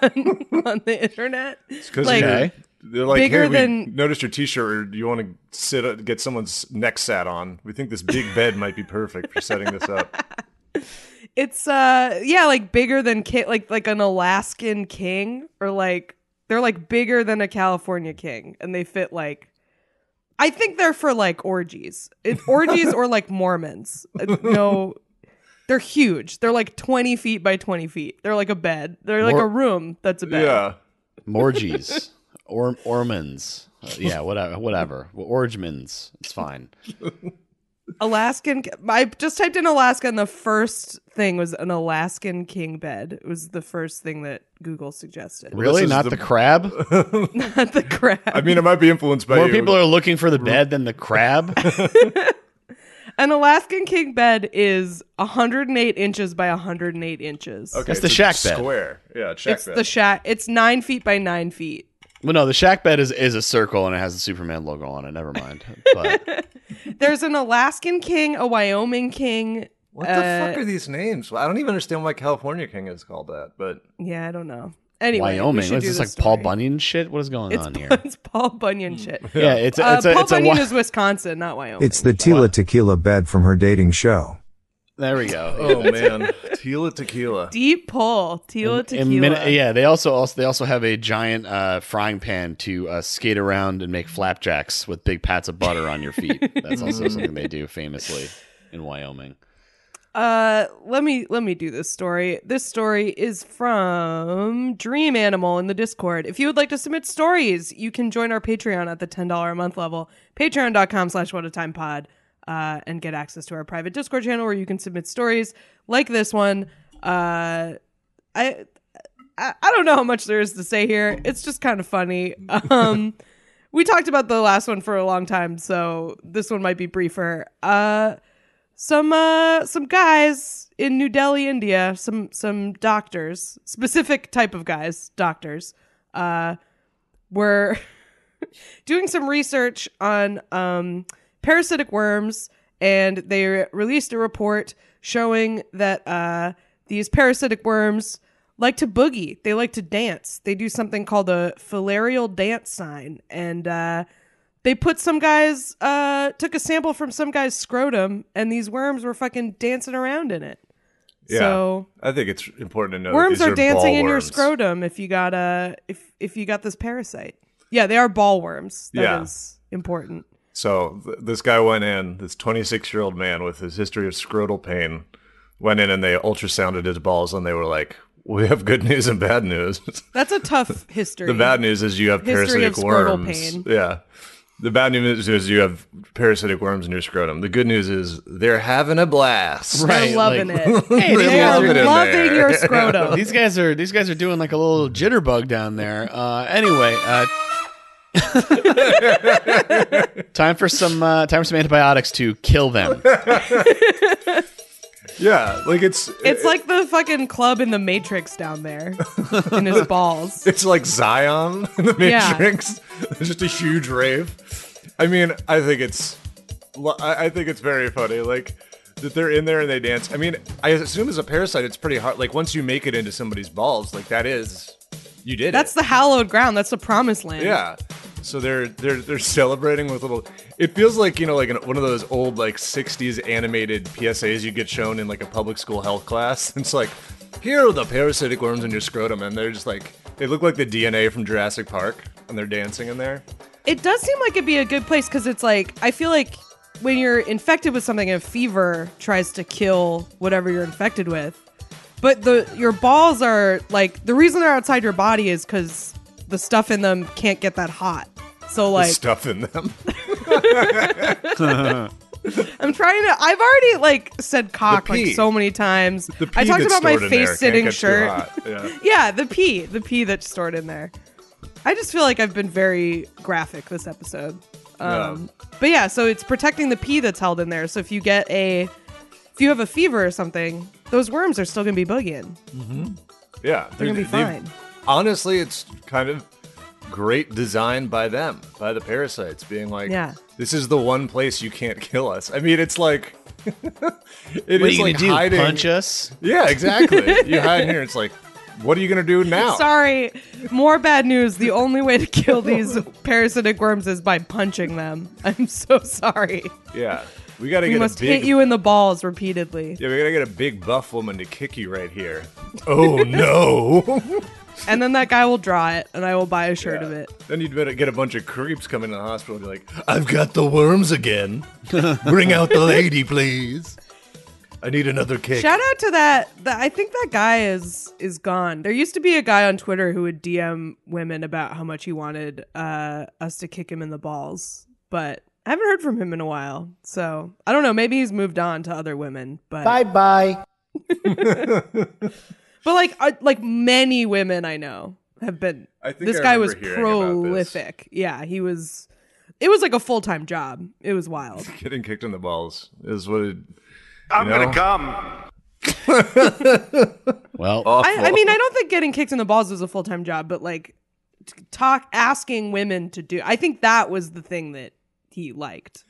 on the internet. Because Like, Okay. they're like, bigger hey, we than- noticed your T-shirt. Or do you want to sit uh, get someone's neck sat on? We think this big bed might be perfect for setting this up. It's uh yeah, like bigger than ki- like like an Alaskan king or like they're like bigger than a California king and they fit like I think they're for like orgies. It's orgies or like Mormons. Uh, No they're huge. They're like 20 feet by 20 feet. They're like a bed. They're like Mor- a room that's a bed. Yeah. Morgies. Or Ormans. Uh, yeah, whatever. Whatever. Well, Orgemans. It's fine. Alaskan. I just typed in Alaska, and the first thing was an Alaskan king bed. It was the first thing that Google suggested. Really, not the- the, crab. Not the crab. I mean, it might be influenced by More you. people are looking for the bed than the crab. An Alaskan king bed is 108 inches by 108 inches. Okay, That's the Shaq it's bed. Square. Yeah, Shaq It's bed. the Shaq. It's nine feet by nine feet. well, no, the Shaq bed is is a circle and it has the Superman logo on it. Never mind. But There's an Alaskan king, a Wyoming king. what the fuck are these names? I don't even understand why California King is called that. But Yeah, I don't know. Anyway, Wyoming, should what is this this like Paul. Bunyan shit? What is going It's, on here? it's Paul Bunyan shit. Yeah, it's a, Uh, it's a, Paul it's a Bunyan wi- is Wisconsin, not Wyoming. It's the Tila Tequila bed from her dating show. There we go. oh man, Tila Tequila. deep pull. Tila In tequila. Min- yeah, they also, also they also have a giant uh, frying pan to uh, skate around and make flapjacks with big pats of butter on your feet. That's also something they do famously in Wyoming. Uh, let me let me do this story. This story is from Dream Animal in the Discord. If you would like to submit stories, you can join our Patreon at the ten dollar a month level. Patreon.com slash what a time pod. Uh, and get access to our private Discord channel where you can submit stories like this one. Uh, I, I I don't know how much there is to say here. It's just kind of funny. Um, we talked about the last one for a long time, so this one might be briefer. Uh, some uh some guys in New Delhi, India, some some doctors, specific type of guys, doctors, uh, were doing some research on um parasitic worms, and they re- released a report showing that uh these parasitic worms like to boogie. They like to dance. They do something called a filarial dance sign, and uh they put some guys uh took a sample from some guy's scrotum and these worms were fucking dancing around in it Yeah, so I think it's important to know worms these are dancing in your scrotum if you got a if if you got this parasite yeah they are ball worms That is Yeah. important So th- this guy went in, this 26 year old man with his history of scrotal pain, went in and they ultrasounded his balls, and they were like, "We have good news and bad news." that's a tough history the bad news is you have History of parasitic scrotal worms. pain. Yeah. The bad news is you have parasitic worms in your scrotum. The good news is they're having a blast. they're Right, loving like- it Hey, They they love are it in loving there. your scrotum these guys are these guys are doing like a little jitterbug down there. Uh, anyway, uh, time for some uh, time for some antibiotics to kill them. Yeah, like it's it's like the fucking club in the matrix down there in his balls It's like Zion in the Yeah. Matrix. It's just a huge rave. I mean, I think it's, I I think it's very funny. Like that they're in there and they dance. I mean, I assume as a parasite, it's pretty hard. Like once you make it into somebody's balls, like that is, you did that's it. the hallowed ground that's the promised land yeah. So they're they're they're celebrating with little. It feels like you know like in one of those old like '60s animated PSAs you get shown in like a public school health class. It's like, here are the parasitic worms in your scrotum, and they're just like they look like the DNA from Jurassic Park, and they're dancing in there. It does seem like it'd be a good place because it's like I feel like when you're infected with something, a fever tries to kill whatever you're infected with. But the your balls are like the reason they're outside your body is because the stuff in them can't get that hot. So The like stuff in them. I'm trying to. I've already like said cock like so many times. The pee I talked that's about my stored in there face can't sitting get shirt. Yeah. Yeah, the pee, the pee that's stored in there. I just feel like I've been very graphic this episode. Um, But yeah, so it's protecting the pee that's held in there. So if you get a, if you have a fever or something, those worms are still gonna be boogieing. Mm-hmm. Yeah, They're gonna be fine. Honestly, it's kind of great design by them, by the parasites, being like, Yeah. this is the one place you can't kill us." I mean, it's like it What is are you like gonna do? hiding. Punch us? Yeah, exactly. you hide here. It's like, what are you gonna do now? Sorry, more bad news. The only way to kill these parasitic worms is by punching them. I'm so sorry. Yeah, we gotta We get must a big. hit you in the balls repeatedly. yeah, we gotta get a big buff woman to kick you right here. Oh no! And then that guy will draw it, and I will buy a shirt Yeah. of it. Then you'd better get a bunch of creeps coming to the hospital and be like, I've got the worms again. Bring out the lady, please. I need another kick. Shout out to that, that. I think that guy is is gone. There used to be a guy on Twitter who would DM women about how much he wanted uh, us to kick him in the balls, but I haven't heard from him in a while. So I don't know. Maybe he's moved on to other women. But Bye bye. but like uh, like many women I know have been. I think this I guy was remember hearing about this. prolific. Yeah, he was. It was like a full time job. It was wild. Getting kicked in the balls is what it. I'm you know? gonna come. Well, I, I mean, I don't think getting kicked in the balls is a full time job, but like t- talk asking women to do. I think that was the thing that he liked.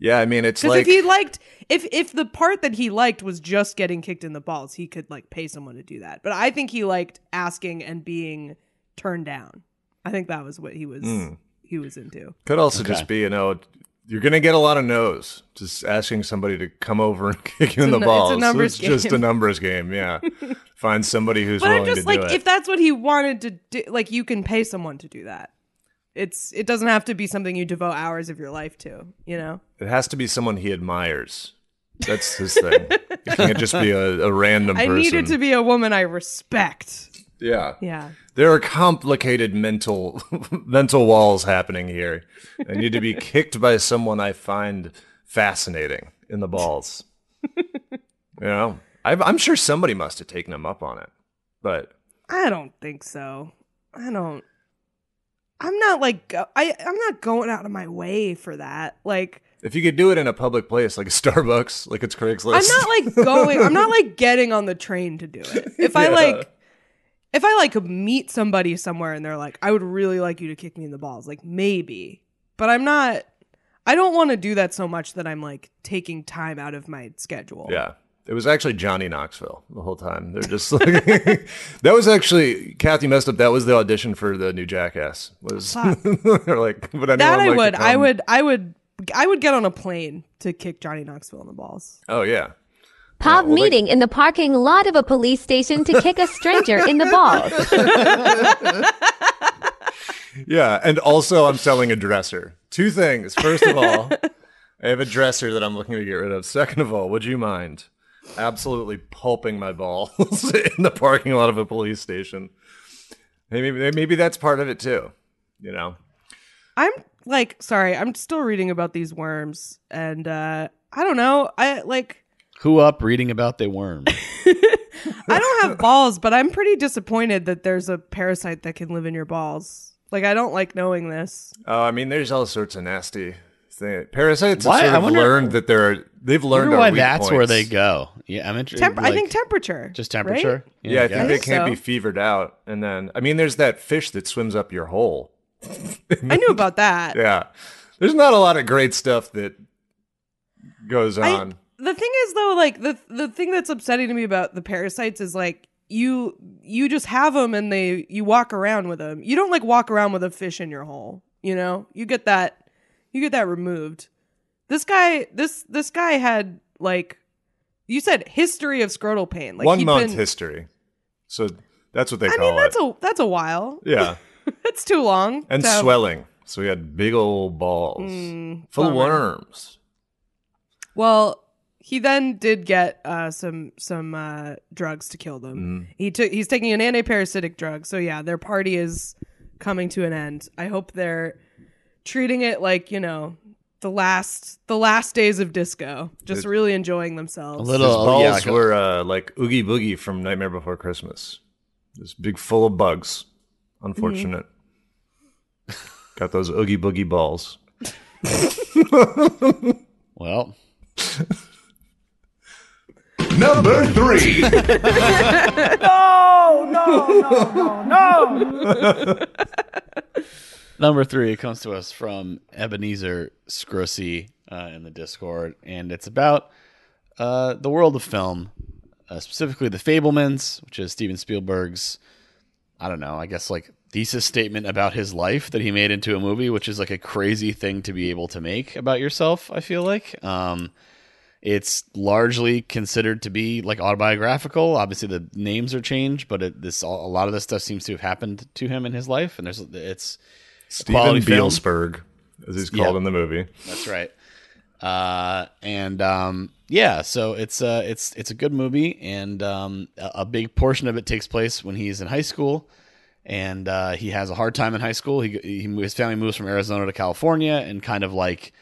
Yeah, I mean, it's Because like if he liked, if if the part that he liked was just getting kicked in the balls, he could like pay someone to do that. But I think he liked asking and being turned down. I think that was what he was Hmm. he was into. could also Okay. just be, you know, you're gonna get a lot of no's. Just asking somebody to come over and kick you in the nu- it's a balls. numbers it's just a numbers game. Yeah, find somebody who's But I'm willing just to like, do it. if that's what he wanted to do, like you can pay someone to do that. It's it doesn't have to be something you devote hours of your life to. You know. It has to be someone he admires. That's his thing. it can't just be a, a random I person. need it to be a woman I respect. Yeah. Yeah. There are complicated mental mental walls happening here. I need to be kicked by someone I find fascinating in the balls. you know, I've, I'm sure somebody must have taken him up on it, but I don't think so. I don't. I'm not like I. I'm not going out of my way for that. Like if you could do it in a public place like a Starbucks, like it's Craigslist, I'm not like going. I'm not like getting on the train to do it. If I like, if I like meet somebody somewhere and they're like, I would really like you to kick me in the balls. Like maybe, but I'm not. I don't want to do that so much that I'm like taking time out of my schedule. Yeah. It was actually Johnny Knoxville the whole time. They're just like that was actually Kathy messed up. That was the audition for the new Jackass. Was they're like, anyone That I like would. I would. I would. I would get on a plane to kick Johnny Knoxville in the balls. Oh yeah. Pub well, they- meeting in the parking lot of a police station to kick a stranger in the balls. Yeah, and also I'm selling a dresser. Two things. First of all, I have a dresser that I'm looking to get rid of. Second of all, would you mind absolutely pulping my balls in the parking lot of a police station? Maybe maybe that's part of it too. You know. I'm like, sorry, I'm still reading about these worms, and uh I don't know. I like. Who up reading about the worm? I don't have balls, but I'm pretty disappointed that there's a parasite that can live in your balls. Like, I don't like knowing this. Oh, I mean, there's all sorts of nasty things. Parasites Why? have sort I of wonder- learned that they're they've learned our why weak that's where they go. Yeah, I'm interested. Temp- I think temperature. just right? temperature. Yeah, I guess. think they guess can't so. be fevered out. And then, I mean, there's that fish that swims up your hole. I knew about that. Yeah, there's not a lot of great stuff that goes I- on. The thing is though like the the thing that's upsetting to me about the parasites is like you you just have them and they you walk around with them you don't like walk around with a fish in your hole you know you get that you get that removed this guy this this guy had like you said history of scrotal pain like One month been- history. So that's what they i call mean that's it. a that's a while yeah, that's too long and swelling. So he had big old balls Mm, full of worms. Well, he then did get uh, some some uh, drugs to kill them. Mm-hmm. He took he's taking an antiparasitic drug. So yeah, their party is coming to an end. I hope they're treating it like you know the last the last days of disco, just It- really enjoying themselves. A little- His balls yeah, like were uh, like Oogie Boogie from Nightmare Before Christmas. This big, full of bugs. Unfortunate. Got those Oogie Boogie balls. Well, Number three. No, no, no, no. number three comes to us from Ebenezer Scrussy uh, in the Discord, and it's about uh, the world of film, uh, specifically The Fabelmans, which is Steven Spielberg's. I don't know. I guess like thesis statement about his life that he made into a movie, which is like a crazy thing to be able to make about yourself. I feel like. Um, it's largely considered to be like autobiographical. Obviously, the names are changed, but it, this a lot of this stuff seems to have happened to him in his life, and there's it's Steven Quality film. As he's called in the movie. that's right. Uh, and um, yeah, so it's uh, it's it's a good movie, and um, a, a big portion of it takes place when he's in high school, and uh, he has a hard time in high school. He, he his family moves from Arizona to California, and kind of like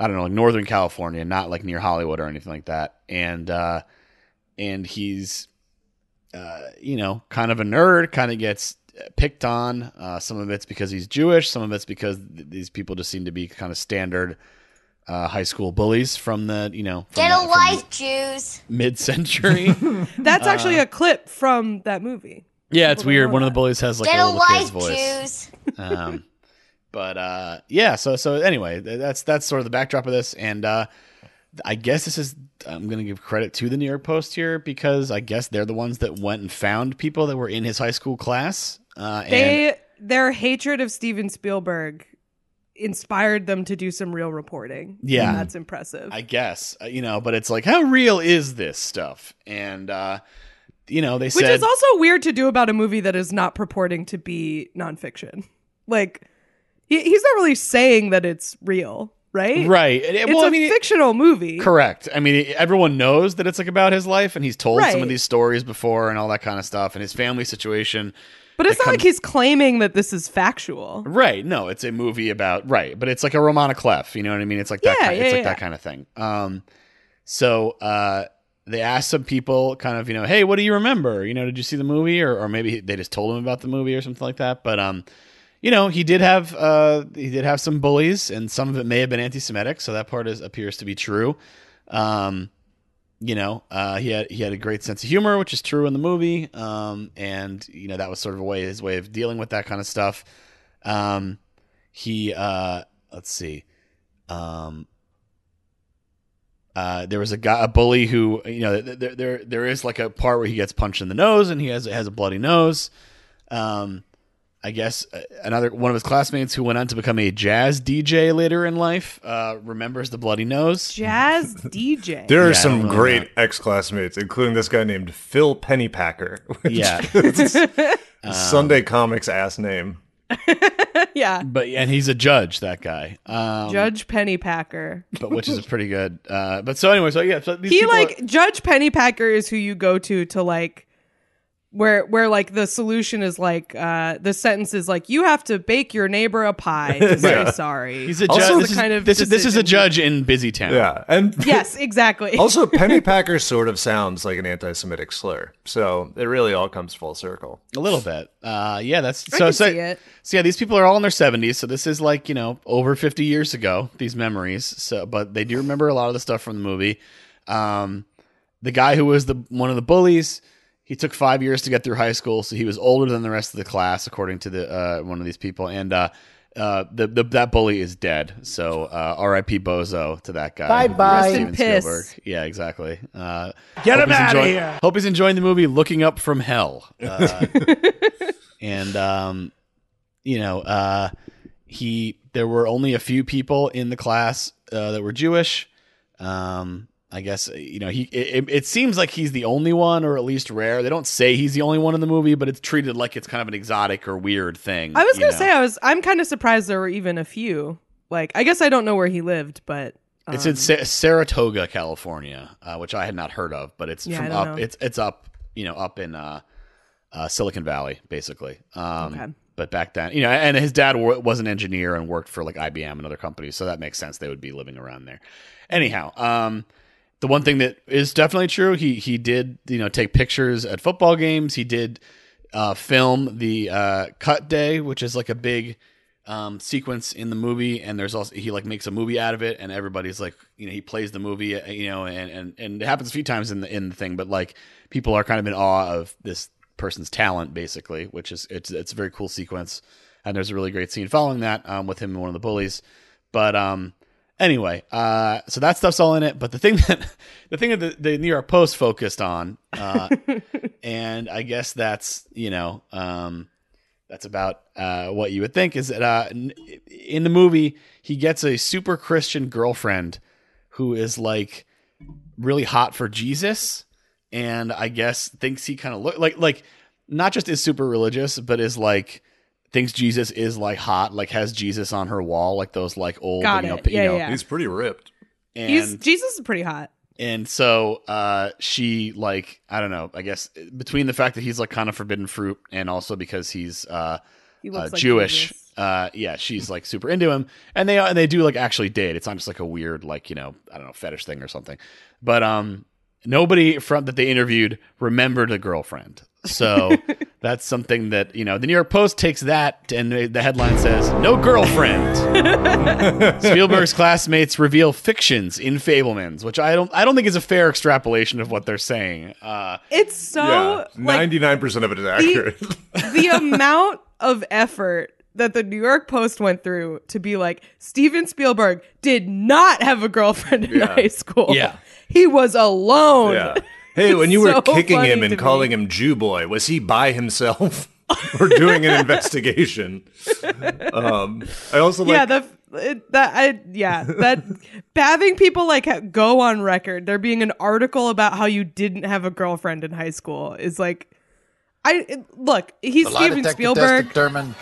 I don't know, like Northern California, not like near Hollywood or anything like that. And uh, and he's uh, you know kind of a nerd, kind of gets picked on. Uh, some of it's because he's Jewish, some of it's because th- these people just seem to be kind of standard uh, high school bullies from the you know from Get the- a life, Jews. mid century. That's actually a clip from that movie. yeah, it's People weird. know One of the bullies has like Get a a little kid's voice. Jews. um, but uh, yeah, so so anyway, that's that's sort of the backdrop of this, and uh, I guess this is I'm going to give credit to the New York Post here because I guess they're the ones that went and found people that were in his high school class. Uh, and They their hatred of Steven Spielberg inspired them to do some real reporting. Yeah. And that's impressive. I guess uh, you know, but it's like how real is this stuff? And uh, you know, they Which said is also weird to do about a movie that is not purporting to be nonfiction. Like, he, he's not really saying that it's real, right? right. It- It's well, a I mean, fictional movie. Correct. I mean, everyone knows that it's like about his life, and he's told some of these stories before and all that kind of stuff, and his family situation. But it's It not like he's claiming that this is factual. Right. No, it's a movie about right, but it's like a roman à clef. You know what I mean? It's like that. Yeah, kind, yeah, it's like yeah. that kind of thing. Um, so uh, they asked some people, kind of, you know, hey, what do you remember? You know, did you see the movie, or or maybe they just told him about the movie or something like that. But um, you know, he did have uh, he did have some bullies, and some of it may have been anti-Semitic, so that part is appears to be true. Um, you know, uh, he had he had a great sense of humor, which is true in the movie. Um, and you know that was sort of a way his way of dealing with that kind of stuff. Um, he uh, let's see, um, uh, there was a guy, a bully who you know there there there is like a part where he gets punched in the nose and he has has a bloody nose. Um, I guess uh, another one of his classmates who went on to become a jazz DJ later in life uh, remembers the bloody nose. Jazz DJ. There are Yeah, some great ex classmates, including this guy named Phil Pennypacker. Which Yeah. is Um, Sunday Comics ass name. yeah. But and he's a judge, that guy. Um, Judge Pennypacker. but which is pretty good. Uh, but so anyway, so yeah, so these He like are- Judge Pennypacker is who you go to to like where where like the solution is like uh the sentence is like you have to bake your neighbor a pie to say sorry. he's a Also- judge. the This, is, kind of this is this is a judge in Busy Town. Yeah. And yes, exactly. also, penny Pennypacker sort of sounds like an anti Semitic slur. So it really all comes full circle. a little bit. Uh, yeah, that's I so. can so, see it. so yeah, these people are all in their seventies. So this is like you know over fifty years ago. These memories. So, but they do remember a lot of the stuff from the movie. Um, the guy who was the one of the bullies. He took five years to get through high school, so he was older than the rest of the class, according to the uh, one of these people. And uh, uh, the, the that bully is dead. So uh, R.I.P. Bozo to that guy. Bye-bye. Rest in piss. Yeah, exactly. Uh, Get him he's outta enjoying- here. Hope he's enjoying the movie Looking Up from Hell. Uh, and um, you know, uh, he there were only a few people in the class uh, that were Jewish. Um, I guess uh, you know he. It, it seems like he's the only one, or at least rare. They don't say he's the only one in the movie, but it's treated like it's kind of an exotic or weird thing. I was gonna know? say I was I'm kind of surprised there were even a few. Like I guess I don't know where he lived, but It's in Sa- Saratoga, California, uh, which I had not heard of, but it's Yeah, from up. know. It's it's up, you know, up in uh, uh, Silicon Valley, basically. Um, Okay. But back then, you know, and his dad wa- was an engineer and worked for like IBM and other companies, so that makes sense. They would be living around there. Anyhow, um, the one thing that is definitely true, he he did you know take pictures at football games. He did uh, film the uh, cut day, which is like a big um, sequence in the movie, and there's also he like makes a movie out of it, and everybody's like, you know, he plays the movie, uh, you know, and and and it happens a few times in the in the thing, but like people are kind of in awe of this person's talent, basically, which is it's it's a very cool sequence, and there's a really great scene following that um, with him and one of the bullies, but um. Anyway, uh, so that stuff's all in it. But the thing that the thing that the, the New York Post focused on, uh, and I guess that's you know um, that's about uh, what you would think is that uh, in the movie he gets a super Christian girlfriend who is like really hot for Jesus, and I guess thinks he kind of look like like not just is super religious, but is like thinks Jesus is like hot, like has Jesus on her wall, like those like old Got you know, it. p- you Yeah, know, yeah. He's pretty ripped. and he's Jesus is pretty hot. and so uh, she like I don't know. I guess between the fact that he's like kind of forbidden fruit, and also because he's uh, He uh, like Jewish. genius. Uh, yeah, she's like super into him, and they are and they do like actually date. It's not just like a weird like you know I don't know fetish thing or something. But um, nobody from that they interviewed remembered a girlfriend. So that's something that you know the New York Post takes that and the headline says no girlfriend. Spielberg's classmates reveal fictions in Fabelmans, which I don't I don't think is a fair extrapolation of what they're saying. Uh, It's so ninety nine percent of it is accurate. the amount of effort that the New York Post went through to be like Steven Spielberg did not have a girlfriend in Yeah. high school. Yeah. He was alone. yeah. Hey, when you were So kicking him to and me. calling him Jew boy, was he by himself or doing an investigation? Um, I also like yeah, the it, that I yeah that having people like go on record there being an article about how you didn't have a girlfriend in high school is like I it- look he's The lie Steven Spielberg test determined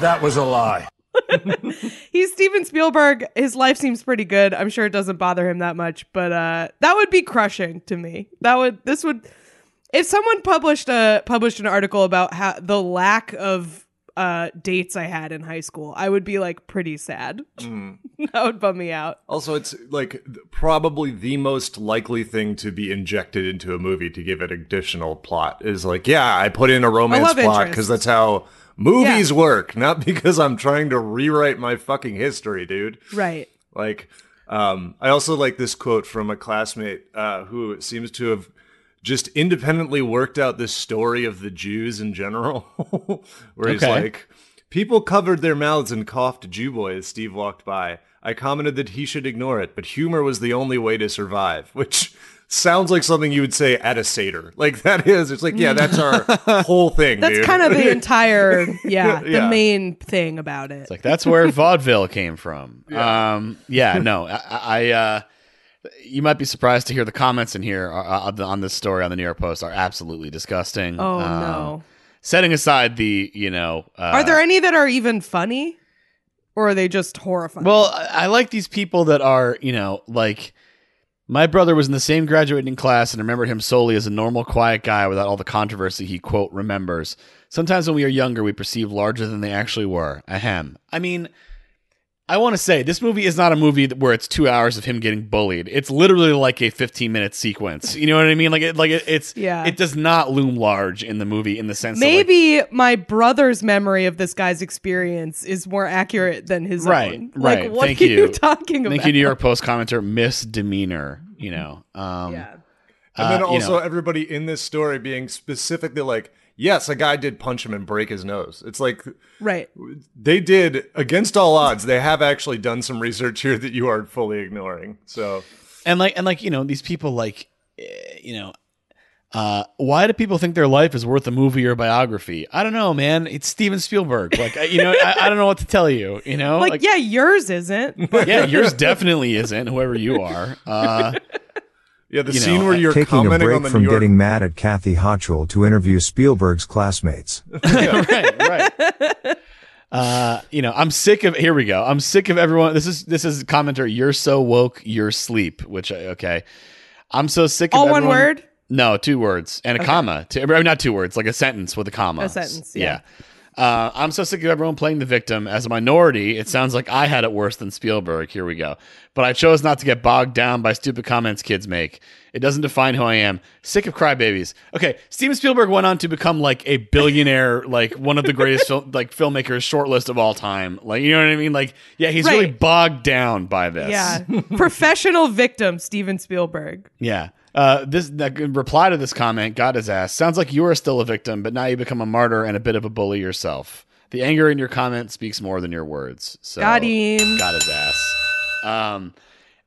that was a lie. He's Steven Spielberg. His life seems pretty good. I'm sure it doesn't bother him that much but uh that would be crushing to me. That would this would if someone published a published an article about how the lack of uh dates I had in high school I would be like pretty sad. That would bum me out. Also, it's like probably the most likely thing to be injected into a movie to give it additional plot is like, yeah, I put in a romance plot because that's how movies work, not because I'm trying to rewrite my fucking history, dude. right. Like, um, I also like this quote from a classmate uh, who seems to have just independently worked out this story of the Jews in general, where he's Okay. like, people covered their mouths and coughed Jew boy as Steve walked by. I commented that he should ignore it, but humor was the only way to survive, which sounds like something you would say at a Seder. Like that is, it's like, yeah, that's our whole thing. That's dude. kind of the entire, yeah, the main thing about it. It's like that's where vaudeville came from. Yeah. Um, yeah, no, I, I uh, you might be surprised to hear the comments in here are, uh, on on this story on the New York Post are absolutely disgusting. oh Um, no. Setting aside the, you know, uh, Are there any that are even funny? Or are they just horrifying? Well, I, I like these people that are, you know, like my brother was in the same graduating class and remembered him solely as a normal, quiet guy without all the controversy he quote remembers. Sometimes when we are younger, we perceive larger than they actually were. Ahem. I mean, I want to say this movie is not a movie where it's two hours of him getting bullied. It's literally like a 15 minute sequence. You know what I mean? Like, it, like it, it's Yeah. It does not loom large in the movie in the sense that, like, Maybe my brother's memory of this guy's experience is more accurate than his Right, own. right. Like, what Thank are you. you talking about? Thank you, New York Post commenter misdemeanor. You know, um, Yeah. And then Uh, you also know- everybody in this story being specifically like, yes, a guy did punch him and break his nose. It's like Right. they did against all odds. They have actually done some research here that you are fully ignoring. So and like and like you know these people like eh, you know uh, why do people think their life is worth a movie or a biography? I don't know, man. It's Steven Spielberg. Like, you know, I, I don't know what to tell you. You know, Like, yeah, yours isn't. But yeah, yours definitely isn't. Whoever you are, uh, yeah, the You scene know, where you're Taking a break on the from New York. getting mad at Kathy Hochul to interview Spielberg's classmates. right, right. Uh, you know, I'm sick of. Here we go. I'm sick of everyone. This is this is commenter. You're so woke. You're sleep. Which I- okay. I'm so sick of All one word? No, two words and a comma. Two, not two words, like a sentence with a comma. A sentence, yeah. Uh, I'm so sick of everyone playing the victim. As a minority, it sounds like I had it worse than Spielberg. Here we go. But I chose not to get bogged down by stupid comments kids make. It doesn't define who I am. Sick of crybabies. Okay, Steven Spielberg went on to become like a billionaire, like one of the greatest fil- like filmmakers short list of all time. Like you know what I mean? Like yeah, he's really bogged down by this. yeah. Professional victim, Steven Spielberg. Yeah. Uh, this the reply to this comment got his ass. Sounds like you are still a victim, but now you become a martyr and a bit of a bully yourself. The anger in your comment speaks more than your words. So Got him. Got his ass. Um.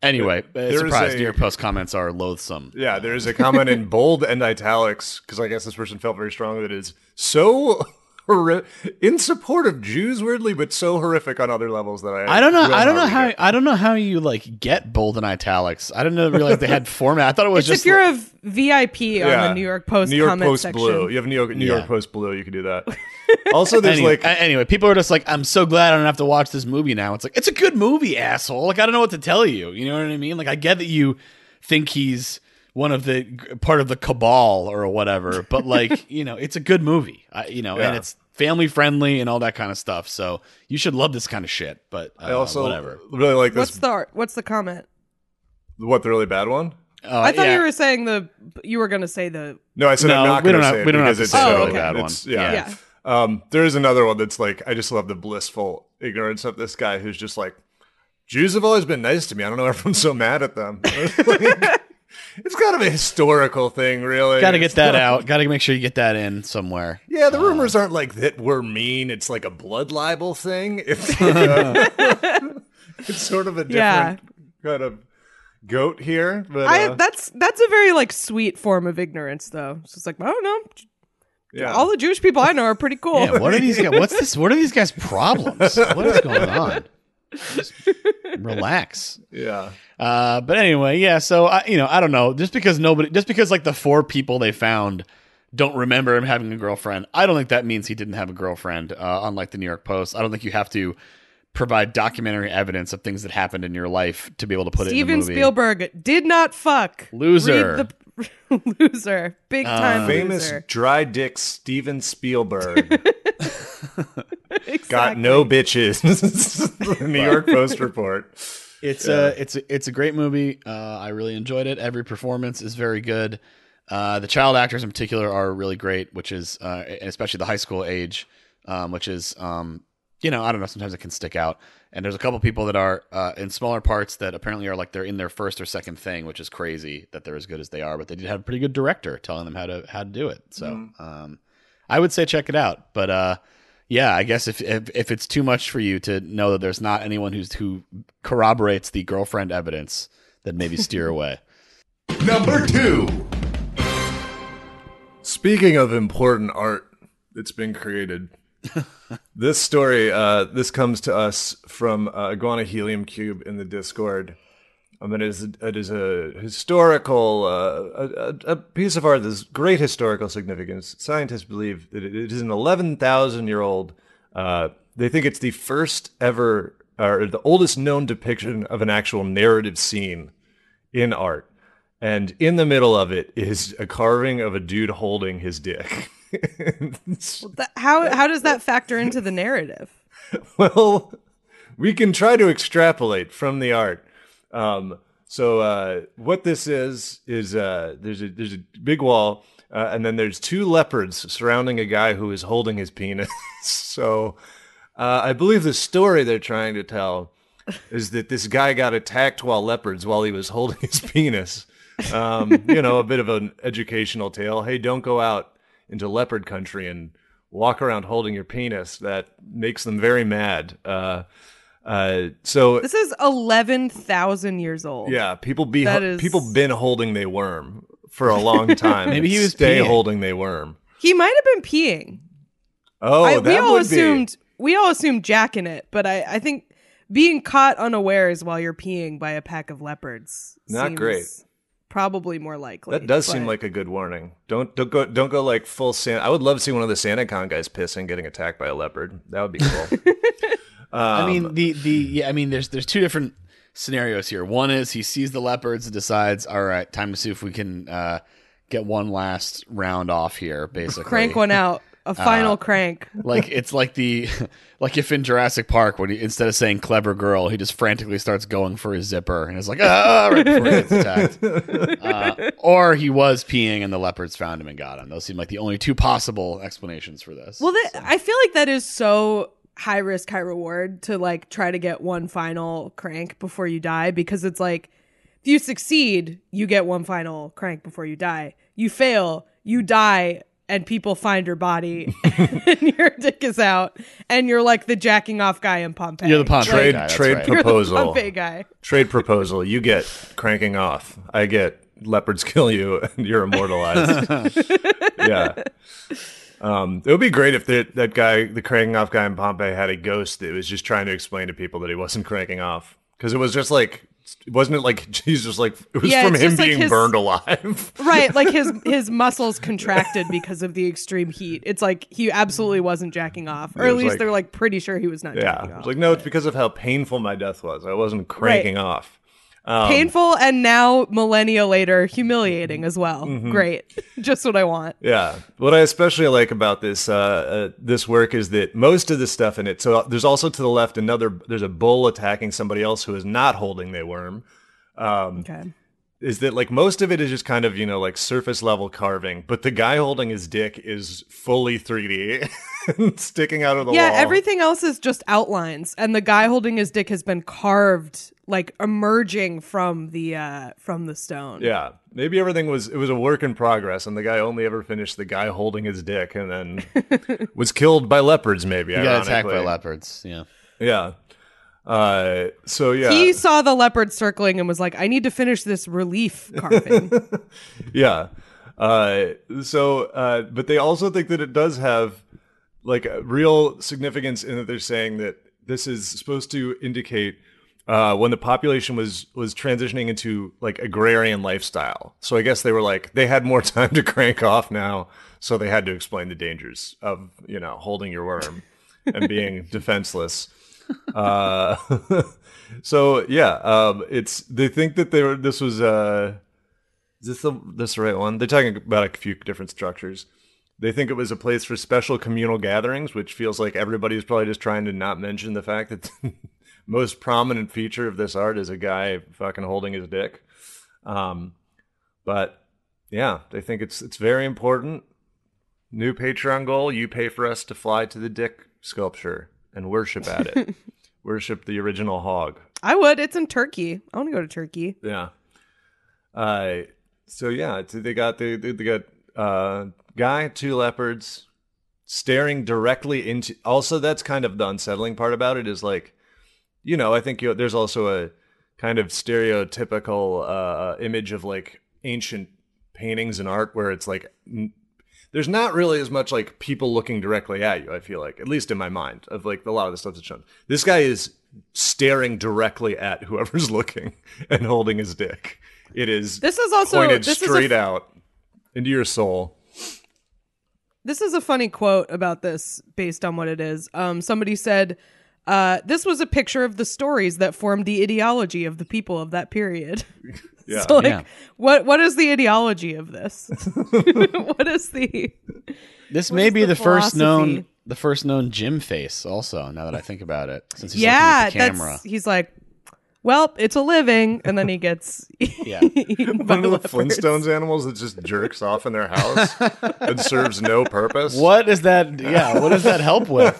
Anyway, uh, is surprise! a- New Post comments are loathsome. Yeah, there is a comment in bold and italics because I guess this person felt very strongly that it is so horri- in support of Jews, weirdly, but so horrific on other levels that I I don't know. I don't know how. it. I don't know how you like get bold and italics. I didn't know realize they had format. I thought it was It's just if you're a VIP on Yeah. the New York Post New York comment Post section. Blue. You have New York New Yeah. York Post Blue. You can do that. also, there's anyway, like anyway, people are just like, I'm so glad I don't have to watch this movie now. It's like, it's a good movie, asshole. Like, I don't know what to tell you. You know what I mean? Like, I get that you think he's one of the part of the cabal or whatever, but like, you know, it's a good movie. I, you know, Yeah. and it's family friendly and all that kind of stuff. So you should love this kind of shit. But uh, I also whatever. really like this. What's the what's the comment? what the really bad one? Oh, I thought yeah. you were saying the you were gonna say the No, I said No, I'm not we going don't to have- say it we don't have because to it's say the so really bad it's- one. Yeah. yeah. Um, there is another one that's like I just love the blissful ignorance of this guy who's just like Jews have always been nice to me. I don't know why everyone's so mad at them. it's kind of a historical thing, really. Got to get It's that not- out. Got to make sure you get that in somewhere. Yeah, the rumors aren't like that we're mean. It's like a blood libel thing. It's like it's sort of a different Yeah. kind of goat here. But I uh, that's that's a very like sweet form of ignorance though. It's just like I don't know. yeah. All the Jewish people I know are pretty cool. Yeah, what are these guys? What's this? What are these guys' problems? What is going on? Just relax. yeah. Uh, but anyway, yeah. So I, you know, I don't know. Just because nobody, just because like the four people they found don't remember him having a girlfriend, I don't think that means he didn't have a girlfriend. Uh, unlike the New York Post, I don't think you have to provide documentary evidence of things that happened in your life to be able to put it in Steven. Spielberg did not fuck. Loser. Read the loser. Big time Famous loser. dry dick Steven Spielberg Exactly. got no bitches. New York Post report. It's a it's a, it's a great movie. Uh, I really enjoyed it. Every performance is very good. Uh, the child actors in particular are really great, which is uh, especially the high school age, um, which is um, you know I don't know. Sometimes it can stick out. And there's a couple people that are uh, in smaller parts that apparently are like they're in their first or second thing, which is crazy that they're as good as they are. But they did have a pretty good director telling them how to how to do it. So um, I would say check it out. But uh, yeah, I guess if, if if it's too much for you to know that there's not anyone who's who corroborates the girlfriend evidence, then maybe steer away. Number two. Speaking of important art that's been created, this story, uh, this comes to us from uh, Iguana Helium Cube in the Discord. Um, it is it is a historical uh, a, a- piece of art that's great historical significance. Scientists believe that it is an eleven thousand year old. Uh, they think it's the first ever or the oldest known depiction of an actual narrative scene in art. And in the middle of it is a carving of a dude holding his dick. That- how how does that factor into the narrative? well, we can try to extrapolate from the art. Um, so uh, what this is is uh, there's a there's a big wall, uh, and then there's two leopards surrounding a guy who is holding his penis. so uh, I believe the story they're trying to tell is that this guy got attacked while leopards while he was holding his penis. Um, you know, a bit of an educational tale. Hey, don't go out into leopard country and walk around holding your penis. That makes them very mad. Uh, so This is eleven thousand years old. yeah, people be That is- people been holding they worm for a long time. Maybe he was stay peeing. holding they worm. He might have been peeing. Oh, I, that we all would assumed we all assumed Jack in it, but I, I think being caught unawares while you're peeing by a pack of leopards Not seems great. Probably more likely. That does seem like a good warning. Don't don't go don't go like full Santa. I would love to see one of the SantaCon guys pissing getting attacked by a leopard. That would be cool. I Um, mean the the yeah, I mean there's there's two different scenarios here. One is he sees the leopards and decides, all right, time to see if we can uh, get one last round off here. Basically, crank one out, a final crank. like it's like the like if in Jurassic Park when he instead of saying clever girl, he just frantically starts going for his zipper and is like ah right before he gets attacked. Uh, or he was peeing and the leopards found him and got him. Those seem like the only two possible explanations for this. Well, that, I feel like that is so high risk, high reward to like try to get one final crank before you die because it's like if you succeed, you get one final crank before you die. You fail, you die, and people find your body and your dick is out, and you're like the jacking off guy in Pompeii. You're the Pompeii trade guy, that's trade right. You're the proposal. Pompeii guy. trade proposal. You get cranking off. I get leopards kill you and you're immortalized. yeah. Um, it would be great if that that guy, the cranking off guy in Pompeii, had a ghost that was just trying to explain to people that he wasn't cranking off because it was just like, wasn't it like he's just like it was Yeah, from him just like being his- burned alive. Right, like his his muscles contracted because of the extreme heat. It's like he absolutely wasn't jacking off, or at least like- they're like pretty sure he was not yeah, jacking off. was like no, it's because of how painful my death was. I wasn't cranking off. Painful and now millennia later, humiliating as well. Mm-hmm. Great. Just what I want. Yeah. What I especially like about this uh, uh, this work is that most of the stuff in it. So there's also to the left another. There's a bull attacking somebody else who is not holding the worm. Okay. Is that like most of it is just kind of you know like surface level carving, but the guy holding his dick is fully 3D, sticking out of the Yeah, wall. Yeah, everything else is just outlines, and the guy holding his dick has been carved, like emerging from the uh from the stone. Yeah, maybe everything was it was a work in progress, and the guy only ever finished the guy holding his dick, and then was killed by leopards. Maybe You got attacked by leopards. Yeah. Yeah. Uh, so yeah, He saw the leopard circling and was like, "I need to finish this relief carving." yeah. Uh, so, uh, but they also think that it does have like a real significance in that they're saying that this is supposed to indicate uh, when the population was was transitioning into like agrarian lifestyle. So I guess they were like they had more time to crank off now, so they had to explain the dangers of you know holding your worm and being defenseless. Uh, so yeah, um, it's they think that they were this was uh, is this the this the right one? They're talking about a few different structures. They think it was a place for special communal gatherings, which feels like everybody's probably just trying to not mention the fact that the most prominent feature of this art is a guy fucking holding his dick. Um, but yeah, they think it's it's very important. New Patreon goal: you pay for us to fly to the dick sculpture and worship at it. worship the original hog. I would. It's in Turkey. I want to go to Turkey. Yeah. Uh, so yeah, it's, they got they they they got uh guy, two leopards, staring directly into. Also, that's kind of the unsettling part about it is like, you know, I think you there's also a kind of stereotypical uh image of like ancient paintings and art where it's like. There's not really as much like people looking directly at you. I feel like, at least in my mind, of like a lot of the stuff that's shown. This guy is staring directly at whoever's looking and holding his dick. It is This is also- pointed this is a straight f- out into your soul. This is a funny quote about this based on what it is. Um, somebody said, uh, "This was a picture of the stories that formed the ideology of the people of that period." Yeah. so, like, Yeah. what what is the ideology of this? what is the? This may be the the, first known the first known Jim face. Also, now that I think about it, since he's yeah, looking at the camera. that's he's like, well, it's a living, and then he gets Yeah. eaten One of the. Flintstones animals that just jerks off in their house and serves no purpose. What is that? Yeah, what does that help with?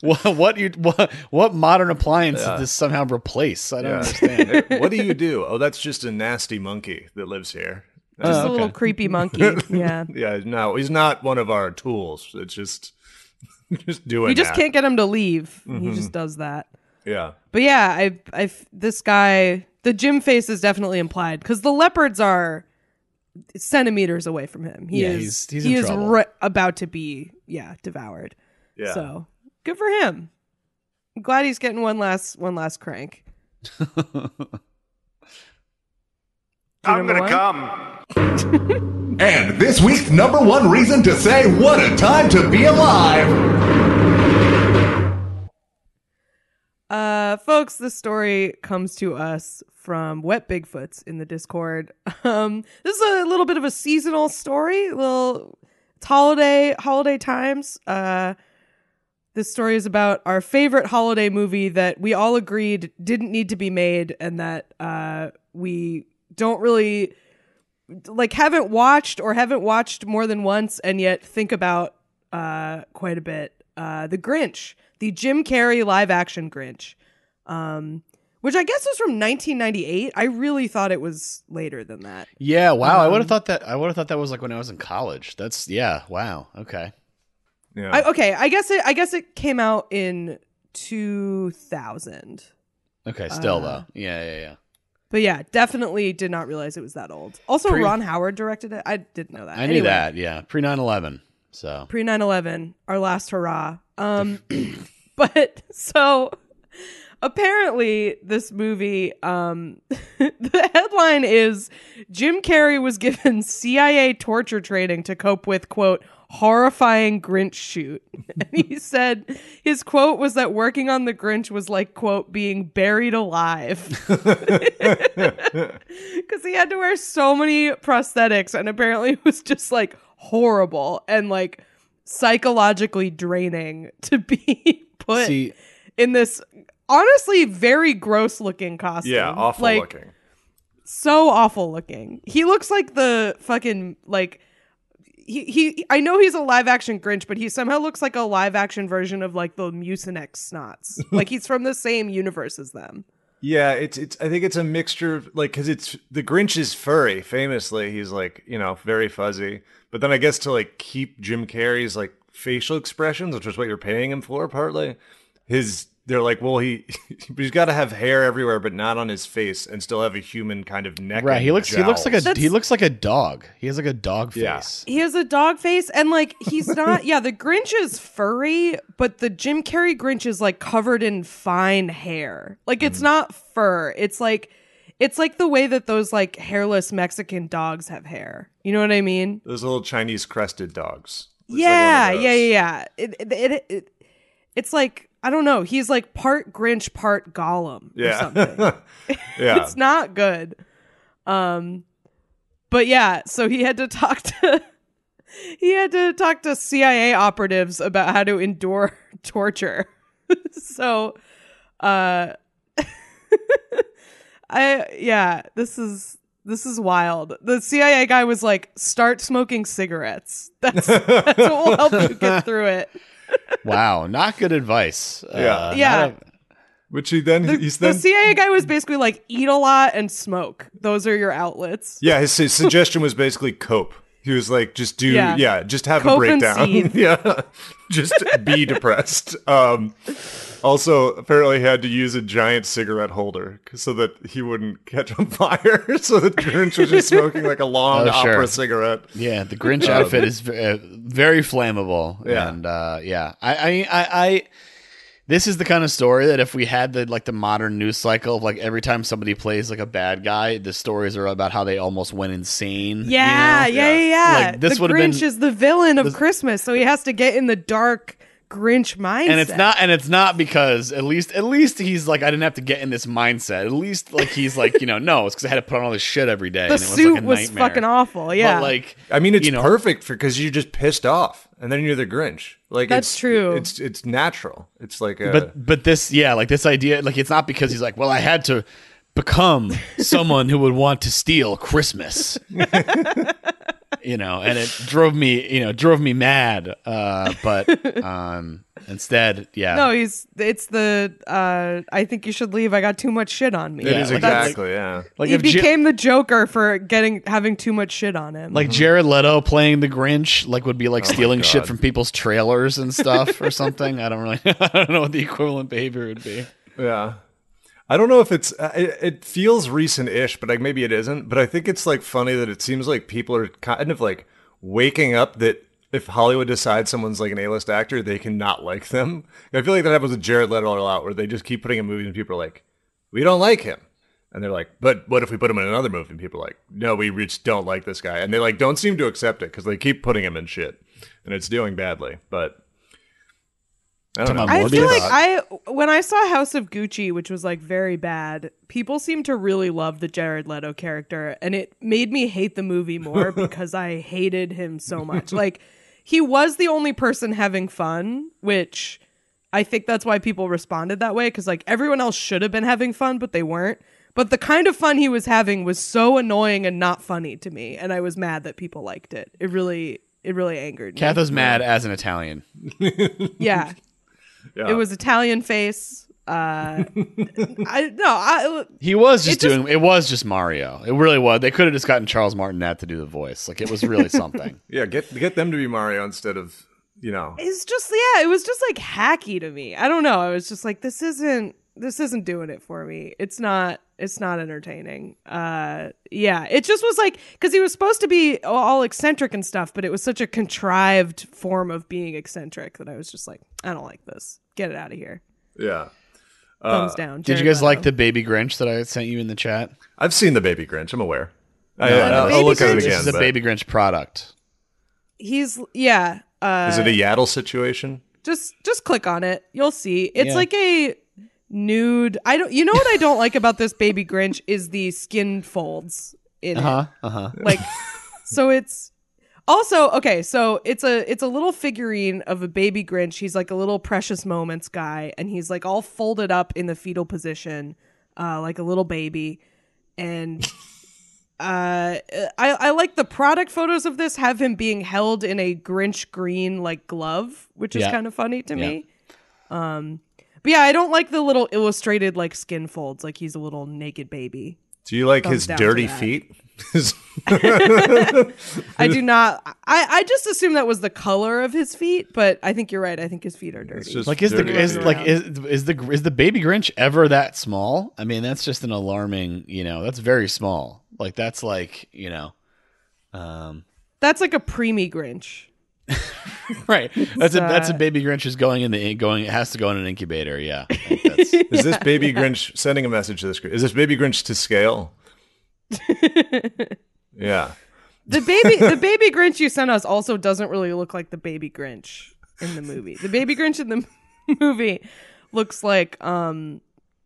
What what you what, what modern appliance did this somehow replace? I don't Yeah. understand. what do you do? Oh, that's just a nasty monkey that lives here. Just Oh, a little creepy monkey. Yeah. Yeah, no, he's not one of our tools. It's just just doing We just that. can't get him to leave. He Mm-hmm. just does that. Yeah. But yeah, I, I, this guy, the gym face is definitely implied because the leopards are centimeters away from him. He Yeah, is, he's- he's he in is trouble. ri- about to be, yeah, devoured. Yeah. So good for him. I'm glad he's getting one last, one last crank. I'm gonna one? come. And this week's number one reason to say what a time to be alive. Uh, folks, this story comes to us from Wet Bigfoots in the Discord. Um, this is a little bit of a seasonal story. A little, it's holiday holiday times. Uh, this story is about our favorite holiday movie that we all agreed didn't need to be made, and that uh, we don't really like haven't watched or haven't watched more than once, and yet think about uh, quite a bit. Uh, the Grinch, the Jim Carrey live action Grinch, um, which I guess was from 1998. I really thought it was later than that. Yeah, wow. I would Um, have thought that. I would have thought that was like when I was in college. That's yeah. Wow. Okay. Yeah. I, okay, I guess it. I guess it came out in 2000. Okay. Still Uh, though. Yeah. Yeah. Yeah. But yeah, definitely did not realize it was that old. Also, Pre- Ron Howard directed it. I didn't know that. I knew Anyway, that. Yeah. Pre 9/11. So. pre 9-11 our last hurrah um but so apparently this movie um the headline is jim carrey was given cia torture training to cope with quote horrifying Grinch shoot. And he said his quote was that working on the Grinch was like, quote, being buried alive. Because he had to wear so many prosthetics and apparently it was just like horrible and like psychologically draining to be put See, in this honestly very gross looking costume. Yeah, awful Like, looking. so awful looking. He looks like the fucking like he, he I know he's a live action Grinch, but he somehow looks like a live action version of like the Mucinex snots. like he's from the same universe as them. Yeah, it's it's. I think it's a mixture of like because it's the Grinch is furry. Famously, he's like you know very fuzzy. But then I guess to like keep Jim Carrey's like facial expressions, which is what you're paying him for, partly. His they're like, well, he he's got to have hair everywhere, but not on his face, and still have a human kind of neck. right? and He looks. He looks like a. jowls. He looks like a dog. He has like a dog Yeah. face. He has a dog face and like he's not yeah, the Grinch is furry, but the Jim Carrey Grinch is like covered in fine hair. Like it's mm-hmm. not fur. It's like it's like the way that those like hairless Mexican dogs have hair. You know what I mean? those little Chinese crested dogs. Looks like yeah, yeah, yeah, yeah. It, it, it, it it's like I don't know. He's like part Grinch, part Gollum or something. Yeah, yeah. it's not good. Um, but yeah, so he had to talk to he had to talk to CIA operatives about how to endure torture. so, uh, I yeah, this is this is wild. The CIA guy was like, "Start smoking cigarettes. That's that's what will help you get through it." Wow, not good advice. Yeah. Uh, Yeah. Which he then The, he's the CIA guy was basically like, "Eat a lot and smoke. Those are your outlets." Yeah, his, his suggestion was basically cope. He was like, just do, Yeah. yeah, just have Cope a breakdown. yeah, just be depressed. Um, also, apparently, he had to use a giant cigarette holder so that he wouldn't catch on fire. so the Grinch was just smoking like a long Oh, sure. opera cigarette. Yeah, the Grinch outfit is v- uh, very flammable. Yeah. and uh, yeah, I, I, I, I, this is the kind of story that if we had the like the modern news cycle of like every time somebody plays like a bad guy, the stories are about how they almost went insane. you Yeah, know? yeah, yeah, yeah. Like, this the Grinch been- is the villain of Christmas, so he has to get in the dark Grinch mindset. And it's not, and it's not because at least, at least he's like, I didn't have to get in this mindset. At least, like he's like, you know, no, it's because I had to put on all this shit every day. The and it was suit like a was nightmare. fucking awful. Yeah, but like, I mean, it's you know, perfect for because you're just pissed off, and then you're the Grinch. Like That's it's, true. It's it's natural. It's like a, but but this yeah like this idea like it's not because he's like well i had to become someone who would want to steal christmas you know and it drove me you know drove me mad uh but um instead yeah no, he's it's the uh, I think you should leave. I got too much shit on me. it is like- exactly yeah. like he if Ja- became the Joker for getting having too much shit on him. like Jared Leto playing the Grinch, like would be like stealing shit from people's trailers and stuff or something. I don't really, I don't know what the equivalent behavior would be. Yeah. I don't know if it's uh, it, feels recent-ish, but like maybe it isn't. But I think it's like funny that it seems like people are kind of like waking up that if Hollywood decides someone's like an A-list actor, they cannot like them. I feel like that happens with Jared Leto a lot, where they just keep putting in movies and people are like, "We don't like him," and they're like, "But what if we put him in another movie?" And people are like, "No, we just don't like this guy," and they like don't seem to accept it because they keep putting him in shit, and it's doing badly. But I don't know. I feel like I when I saw House of Gucci, which was like very bad, people seemed to really love the Jared Leto character, and it made me hate the movie more because I hated him so much. Like he was the only person having fun, which I think that's why people responded that way because like everyone else should have been having fun, but they weren't. But the kind of fun he was having was so annoying and not funny to me, and I was mad that people liked it. It really, it really angered me. Kath was mad as an Italian. yeah. Yeah. It was Italian face. Uh, I no, I He was just It just- doing. It was just Mario. It really was. They could have just gotten Charles Martinet to do the voice. Like it was really something. yeah, get get them to be Mario instead of you know. it's just yeah, it was just like hacky to me. I don't know. I was just like, this isn't this isn't doing it for me. It's not it's not entertaining. Uh, yeah, it just was like because he was supposed to be all eccentric and stuff, but it was such a contrived form of being eccentric that I was just like, I don't like this. Get it out of here. Yeah. Thumbs down. Did you Jared guys like the Baby Grinch that I sent you in the chat? I've seen the Baby Grinch. I'm aware. I, No, I'll, I'll look at it Grinch? This again. is a Baby Grinch product. he's yeah. Uh, Is it a Yaddle situation? just just click on it. You'll see. It's Yeah. like a nude. I don't. You know what I don't like about this baby Grinch is the skin folds in. Uh huh. Uh huh. like so it's also okay so it's a it's a little figurine of a baby grinch he's like a little precious moments guy and he's like all folded up in the fetal position uh like a little baby and uh I, I like the product photos of this have him being held in a grinch green like glove which is Yeah. kind of funny to Yeah. me um but yeah i don't like the little illustrated like skin folds like he's a little naked baby Do you like Thumbs his dirty feet? I do not. I, I just assume that was the color of his feet, but I think you're right. I think his feet are dirty. Like is the is like is is the is the baby Grinch ever that small? I mean, that's just an alarming. You know, that's very small. Like that's like you know, um, That's like a preemie Grinch. right. That's a that's a baby Grinch is going in the going. It has to go in an incubator. Yeah. I think that's- Is this baby Grinch sending a message to this? Is this baby Grinch to scale? yeah. The baby, the baby Grinch you sent us also doesn't really look like the baby Grinch in the movie. The baby Grinch in the movie looks like um,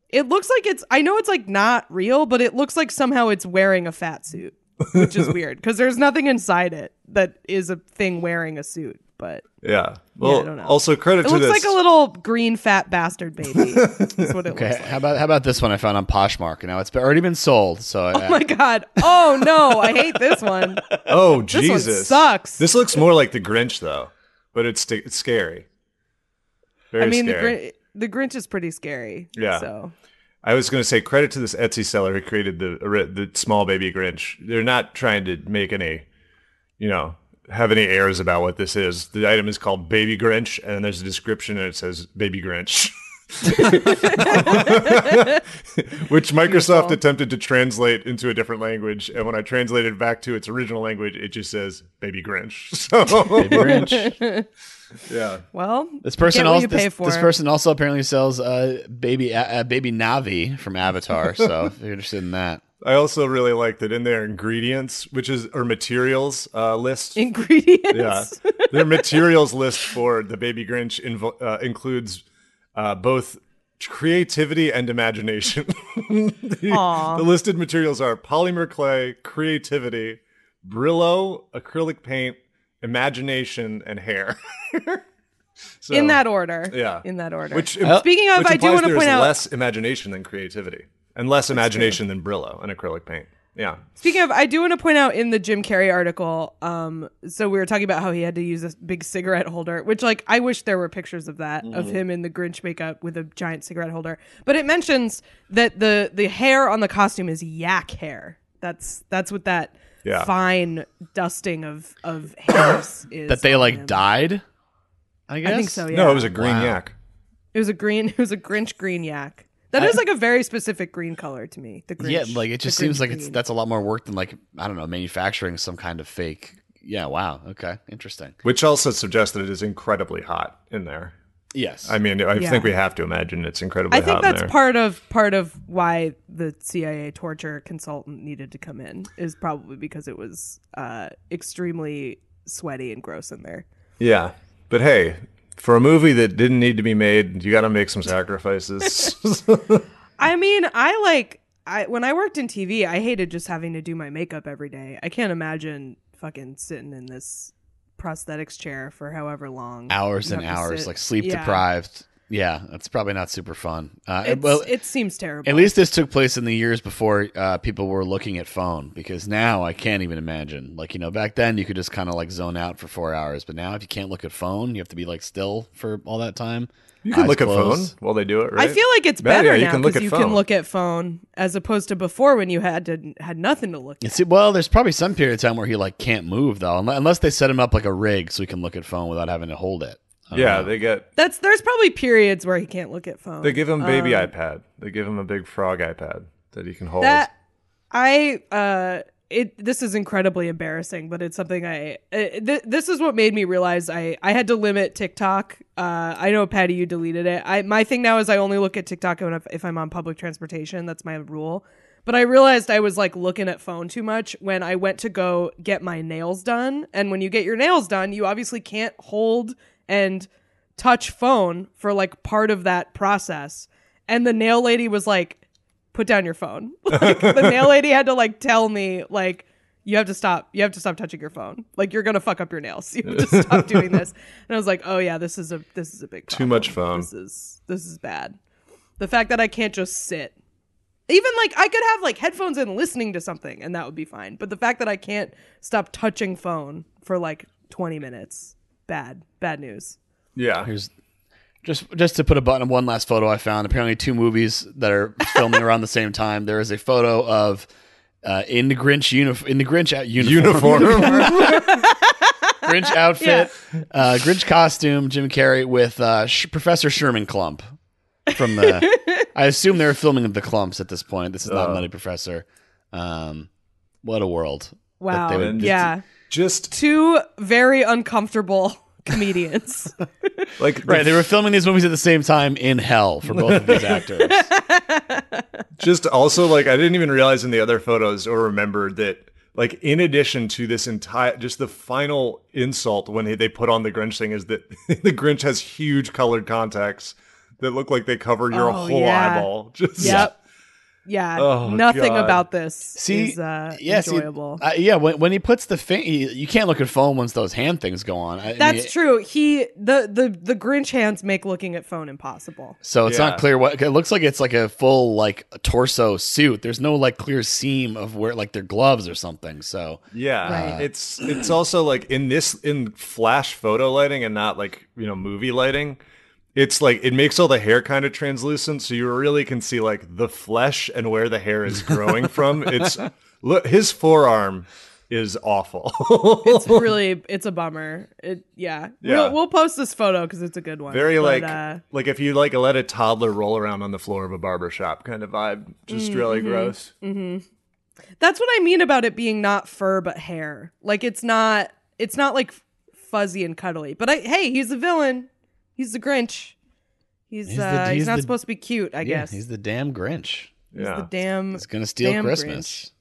it looks like it's. I know it's like not real, but it looks like somehow it's wearing a fat suit, which is weird because there's nothing inside it that is a thing wearing a suit. But Yeah. Well, I don't know. also credit it to looks this. like a little green fat bastard baby. That's what it Okay, looks like. how about how about this one I found on Poshmark? Now it's been- already been sold, so Oh my god! Oh no, I hate this one. oh one Jesus! sucks. This looks more like the Grinch though, but it's it's scary. Very I mean, the scary. The Grinch is pretty scary. Yeah. So I was going to say credit to this Etsy seller who created the the small baby Grinch. They're not trying to make any, you know, have any airs about what this is. The item is called Baby Grinch, and there's a description, and it says Baby Grinch. Which Microsoft attempted to translate into a different language, and when I translated back to its original language, it just says "Baby Grinch." So, baby Grinch. yeah, well, This person also this, this person also apparently sells uh baby uh, baby Na'vi from Avatar. So if you're interested in that, I also really like that in their ingredients, which is or materials uh, list. ingredients. Yeah, their materials list for the Baby Grinch invo- uh, includes uh, both creativity and imagination. the, the listed materials are polymer clay, creativity, Brillo, acrylic paint, imagination, and hair. So, in that order. yeah, In that order. Which Speaking of, which I do want to there's point out. less imagination than creativity, and less imagination than Brillo and acrylic paint. Yeah. Speaking of, I do want to point out in the Jim Carrey article. Um, so we were talking about how he had to use a big cigarette holder, which like I wish there were pictures of that of Mm-hmm. him in the Grinch makeup with a giant cigarette holder. But it mentions that the the hair on the costume is yak hair. That's that's what that Yeah. fine dusting of of hairs is. that they like him. dyed. I guess. I think so. Yeah. No, it was a green Wow. yak. It was a green. It was a Grinch green yak. That is like a very specific green color to me. The Grinch. Yeah, like it just seems Grinch like it's that's a lot more work than like I don't know manufacturing some kind of fake. Yeah. Wow. Okay. Interesting. Which also suggests that it is incredibly hot in there. Yes. I mean, I Yeah. think we have to imagine it's incredibly I think hot in that's there. part of part of why the CIA torture consultant needed to come in is probably because it was uh, extremely sweaty and gross in there. yeah. But hey, for a movie that didn't need to be made, you got to make some sacrifices. I mean, I like I when I worked in TV, I hated just having to do my makeup every day. I can't imagine fucking sitting in this prosthetics chair for however long. hours and hours, sit. like sleep Yeah. deprived. Yeah, that's probably not super fun. Uh, well, it seems terrible. at least this took place in the years before uh, people were looking at phone. Because now I can't even imagine. Like you know, back then you could just kind of like zone out for four hours, but now if you can't look at phone, you have to be like still for all that time. you can Eyes look at phone while they do it, right? I feel like it's Yeah, better yeah, you now because you phone. can look at phone as opposed to before when you had to had nothing to look at. see, well, there's probably some period of time where he like can't move though, unless they set him up like a rig so he can look at phone without having to hold it. I don't Yeah, know. they get That's there's probably periods where he can't look at phone. they give him baby Um, iPad. They give him a big frog iPad that he can hold. that I uh it this is incredibly embarrassing, but it's something I uh, th- this is what made me realize I I had to limit TikTok. Uh, I know Patty, you deleted it. I my thing now is I only look at TikTok when if, if I'm on public transportation. That's my rule. But I realized I was like looking at phone too much when I went to go get my nails done. And when you get your nails done, you obviously can't hold and touch phone for like part of that process. And the nail lady was like, put down your phone. Like the nail lady had to like tell me like you have to stop. You have to stop touching your phone. Like you're gonna fuck up your nails. You have to stop doing this. And I was like, oh yeah, this is a this is a big Too much phone. This is this is bad. The fact that I can't just sit. Even like I could have like headphones in listening to something and that would be fine. But the fact that I can't stop touching phone for like 20 minutes, bad, bad news. Yeah. Here's just just to put a button on one last photo I found. Apparently, two movies that are filming around the same time. There is a photo of uh, in the Grinch uni- in the Grinch out uniform, Uniform. Grinch outfit, uh, Grinch costume, Jim Carrey with uh, Sh- Professor Sherman Klump from the. I assume they're filming the Klumps at this point. This is not Oh. Nutty Professor. Um, what a world! Wow. they would- yeah. Just Two very uncomfortable comedians. like Right, they were filming these movies at the same time in hell for both of these actors. just also like I didn't even realize in the other photos or remember that like in addition to this entire just the final insult when they- they put on the Grinch thing is that the Grinch has huge colored contacts that look like they cover your Oh, whole yeah. eyeball. Just yep. Yeah. Oh, Nothing God. about this See, is uh, yeah, see, enjoyable. uh, yeah. When, when he puts the thing, you, you can't look at phone once those hand things go on. I- I That's mean, true. He the the the Grinch hands make looking at phone impossible. So it's Yeah. not clear what it looks like. It's like a full like torso suit. There's no like clear seam of where like their gloves or something. So Yeah, Right. it's it's also like in this in flash photo lighting and not like you know movie lighting. It's like it makes all the hair kind of translucent, so you really can see like the flesh and where the hair is growing from. It's look his forearm is awful. It's really it's a bummer. It yeah. Yeah. We'll, we'll post this photo because it's a good one. Very But, like uh, like if you like let a toddler roll around on the floor of a barber shop kind of vibe. Just Mm-hmm. really gross. That's what I mean about it being not fur but hair. Like it's not it's not like fuzzy and cuddly. But I hey, he's a villain. He's the Grinch. He's, He's the- uh he's, he's not the- supposed to be cute, I yeah, guess. he's the damn Grinch. He's Yeah. the damn He's gonna steal damn Christmas.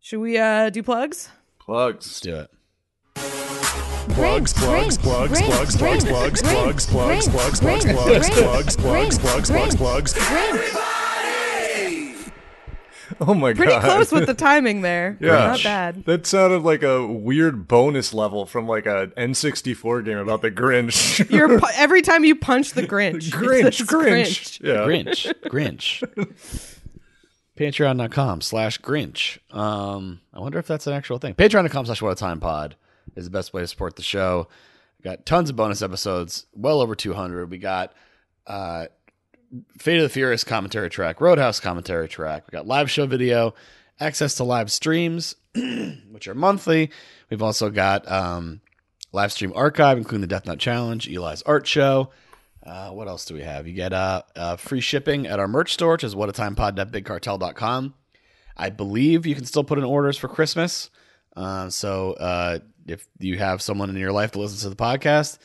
Should we uh do plugs? Plugs. Let's do it. Plugs, plugs, plugs, plugs, plugs, plugs, plugs, plugs, plugs, plugs, plugs, plugs, plugs, plugs, plugs, plugs, Oh my Pretty god. Pretty close with the timing there. Yeah. Not bad. That sounded like a weird bonus level from like a N64 game about the Grinch. You're pu- every time you punch the Grinch. it Grinch, Grinch. Yeah. Grinch, Grinch. Patreon.com slash Grinch. Um, I wonder if that's an actual thing. Patreon.com slash What a Time Pod is the best way to support the show. We got tons of bonus episodes, well over 200. We got uh, Fate of the Furious commentary track, Roadhouse commentary track. We got live show video, access to live streams, which are monthly. We've also got um, live stream archive, including the Death Nut Challenge, Eli's art show. Uh, what else do we have? You get uh, uh, free shipping at our merch store, which is whatatimepod.bigcartel.com. I believe you can still put in orders for Christmas. Uh, so uh, if you have someone in your life that listens to the podcast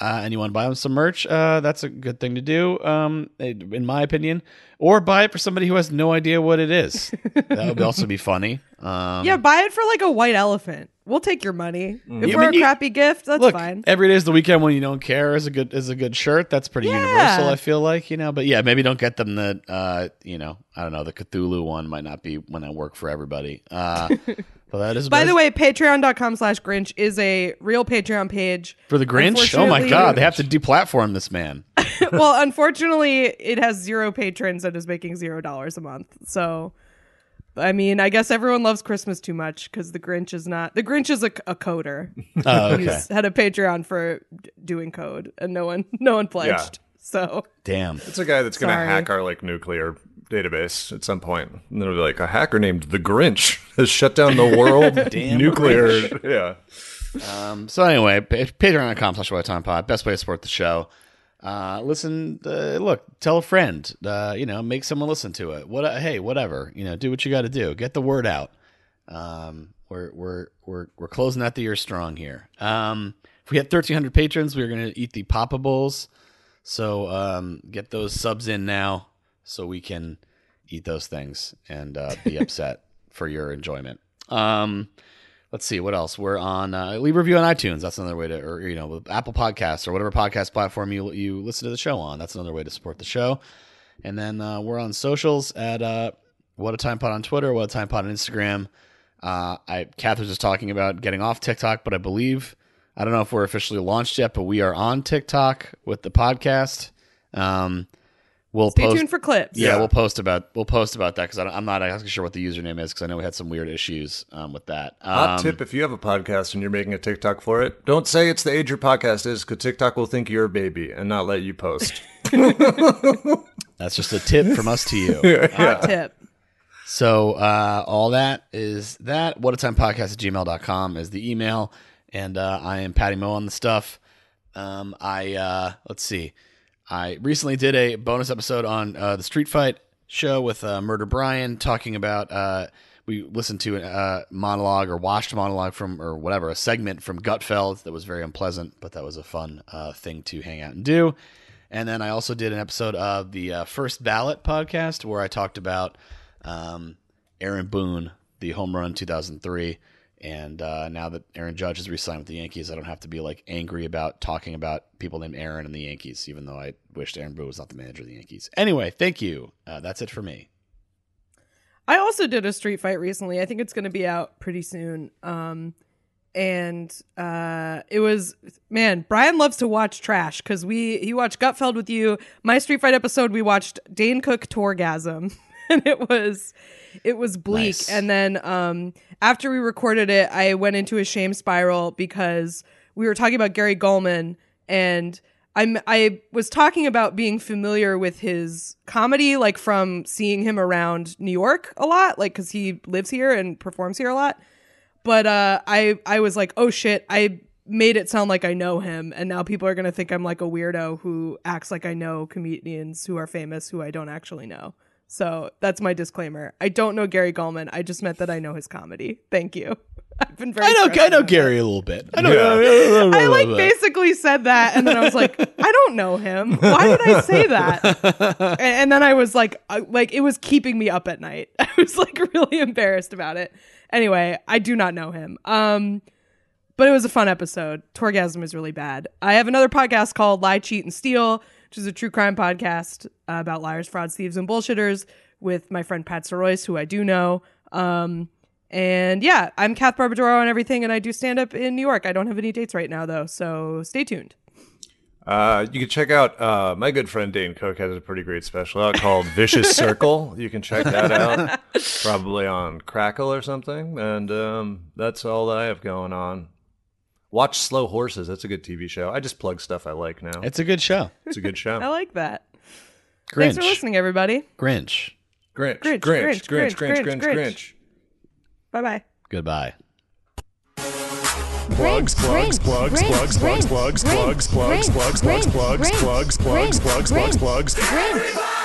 uh, and you want to buy them some merch, uh, that's a good thing to do, um, in my opinion. Or buy it for somebody who has no idea what it is. that would also be funny. Um, Yeah, buy it for like a white elephant. We'll take your money. If Yeah, we're but a you- crappy gift, that's Look, fine. every day is the weekend when you don't care is a good is a good shirt. That's pretty Yeah. universal. I feel like you know, but yeah, maybe don't get them the uh, you know, I don't know, the Cthulhu one might not be when I work for everybody. Uh, but that is By the way, patreon.com slash Grinch is a real Patreon page. for the Grinch. Oh my God, they have to deplatform this man. well, unfortunately, it has zero patrons and is making zero dollars a month. So, I mean, I guess everyone loves Christmas too much because the Grinch is not. The Grinch is a, a coder. Oh, okay, He's had a Patreon for d- doing code, and no one, no one pledged. So, damn. It's a guy that's going to Sorry. hack our like nuclear database at some. And then it'll be like a hacker named the Grinch has shut down the world nuclear. Yeah. Um, so anyway, pa- patreon.com slash What time pod. Best way to support the show. Uh, listen, uh, look, tell a friend, uh, you know, make someone listen to it. What, hey, whatever, you know, do what you got to do. Get the word out. Um, we're, we're, we're, we're closing out the year strong here. Um, if we hit 1300 patrons, we're going to eat the Papa Bowls. So, um, get those subs in now so we can eat those things and uh, be upset for your enjoyment. Um, let's see what else we're on. Uh, leave a review on iTunes. That's another way to, or you know, Apple Podcasts or whatever podcast platform you you listen to the show on. That's another way to support the show. And then uh, we're on socials at uh, What a Time Pod on Twitter, What a Time Pod on Instagram. Uh, I Kath was just talking about getting off TikTok, but I believe I don't know if we're officially launched yet, but we are on TikTok with the podcast. Um, we'll Stay post, tuned for clips. yeah, Yeah. we'll post about we'll post about that because I'm not actually sure what the username is because I know we had some weird issues um, with that. Hot Um, tip if you have a podcast and you're making a TikTok for it, don't say it's the age your podcast is because TikTok will think you're a baby and not let you post. That's just a tip from us to you. Hot tip. So uh, all that is that. What a time podcast at gmail.com is the email. And uh, I am Patty Mo on the stuff. Um, I uh, let's see. I recently did a bonus episode on uh, the Street Fight show with uh, Murder Brian talking about uh, we listened to a monologue or watched a monologue from or whatever a segment from Gutfeld that was very unpleasant, but that was a fun uh, thing to hang out and do. And then I also did an episode of the uh, First Ballot podcast where I talked about um, Aaron Boone, the home run 2003. And uh, now that Aaron Judge has re-signed with the Yankees, I don't have to be like angry about talking about people named Aaron and the Yankees, even though I wished Aaron Boone was not the manager of the Yankees. Anyway, thank you. Uh, that's it for me. I also did a street fight recently. I think it's going to be out pretty soon. Um, and uh, it was man. Brian loves to watch trash because we he watched Gutfeld with you. My street fight episode, we watched Dane Cook Tourgasm, and it was it was bleak. Nice. And then um, after we recorded it, I went into a shame spiral because we were talking about Gary Gulman and. I'm, I was talking about being familiar with his comedy, like from seeing him around New York a lot, like because he lives here and performs here a lot. But uh, I I was like, oh shit, I made it sound like I know him, and now people are gonna think I'm like a weirdo who acts like I know comedians who are famous who I don't actually know. So that's my disclaimer. I don't know Gary Gulman. I just meant that I know his comedy. Thank you. I've been very. I know, I know about that. Gary a little bit. I know. I like basically said that, and then I was like, I don't know him. Why did I say that? and, and then I was like, I, like it was keeping me up at night. I was like really embarrassed about it. Anyway, I do not know him. Um, but it was a fun episode. Tourgasm is really bad. I have another podcast called Lie, Cheat, and Steal, which is a true crime podcast uh, about liars, frauds, thieves, and bullshitters with my friend Pat Soroyce, who I do know. Um, and yeah, I'm Kath Barbadoro and everything, and I do stand up in New York. I don't have any dates right now, though, so stay tuned. Uh, you can check out uh, my good friend Dane Cook has a pretty great special out called Vicious Circle. You can check that out, probably on Crackle or something. And um, that's all that I have going on. Watch Slow Horses. That's a good TV show. I just plug stuff I like now. It's a good show. It's a good show. I like that. Grinch. Thanks for listening, everybody. Grinch. Grinch, Grinch, Grinch, Grinch, Grinch, Grinch, Grinch, Grinch, Grinch. Grinch. Bye bye. Goodbye. Plugs, plugs, plugs, plugs, plugs, plugs, plugs, plugs, plugs, plugs, plugs, plugs, plugs, plugs, plugs, plugs, plugs.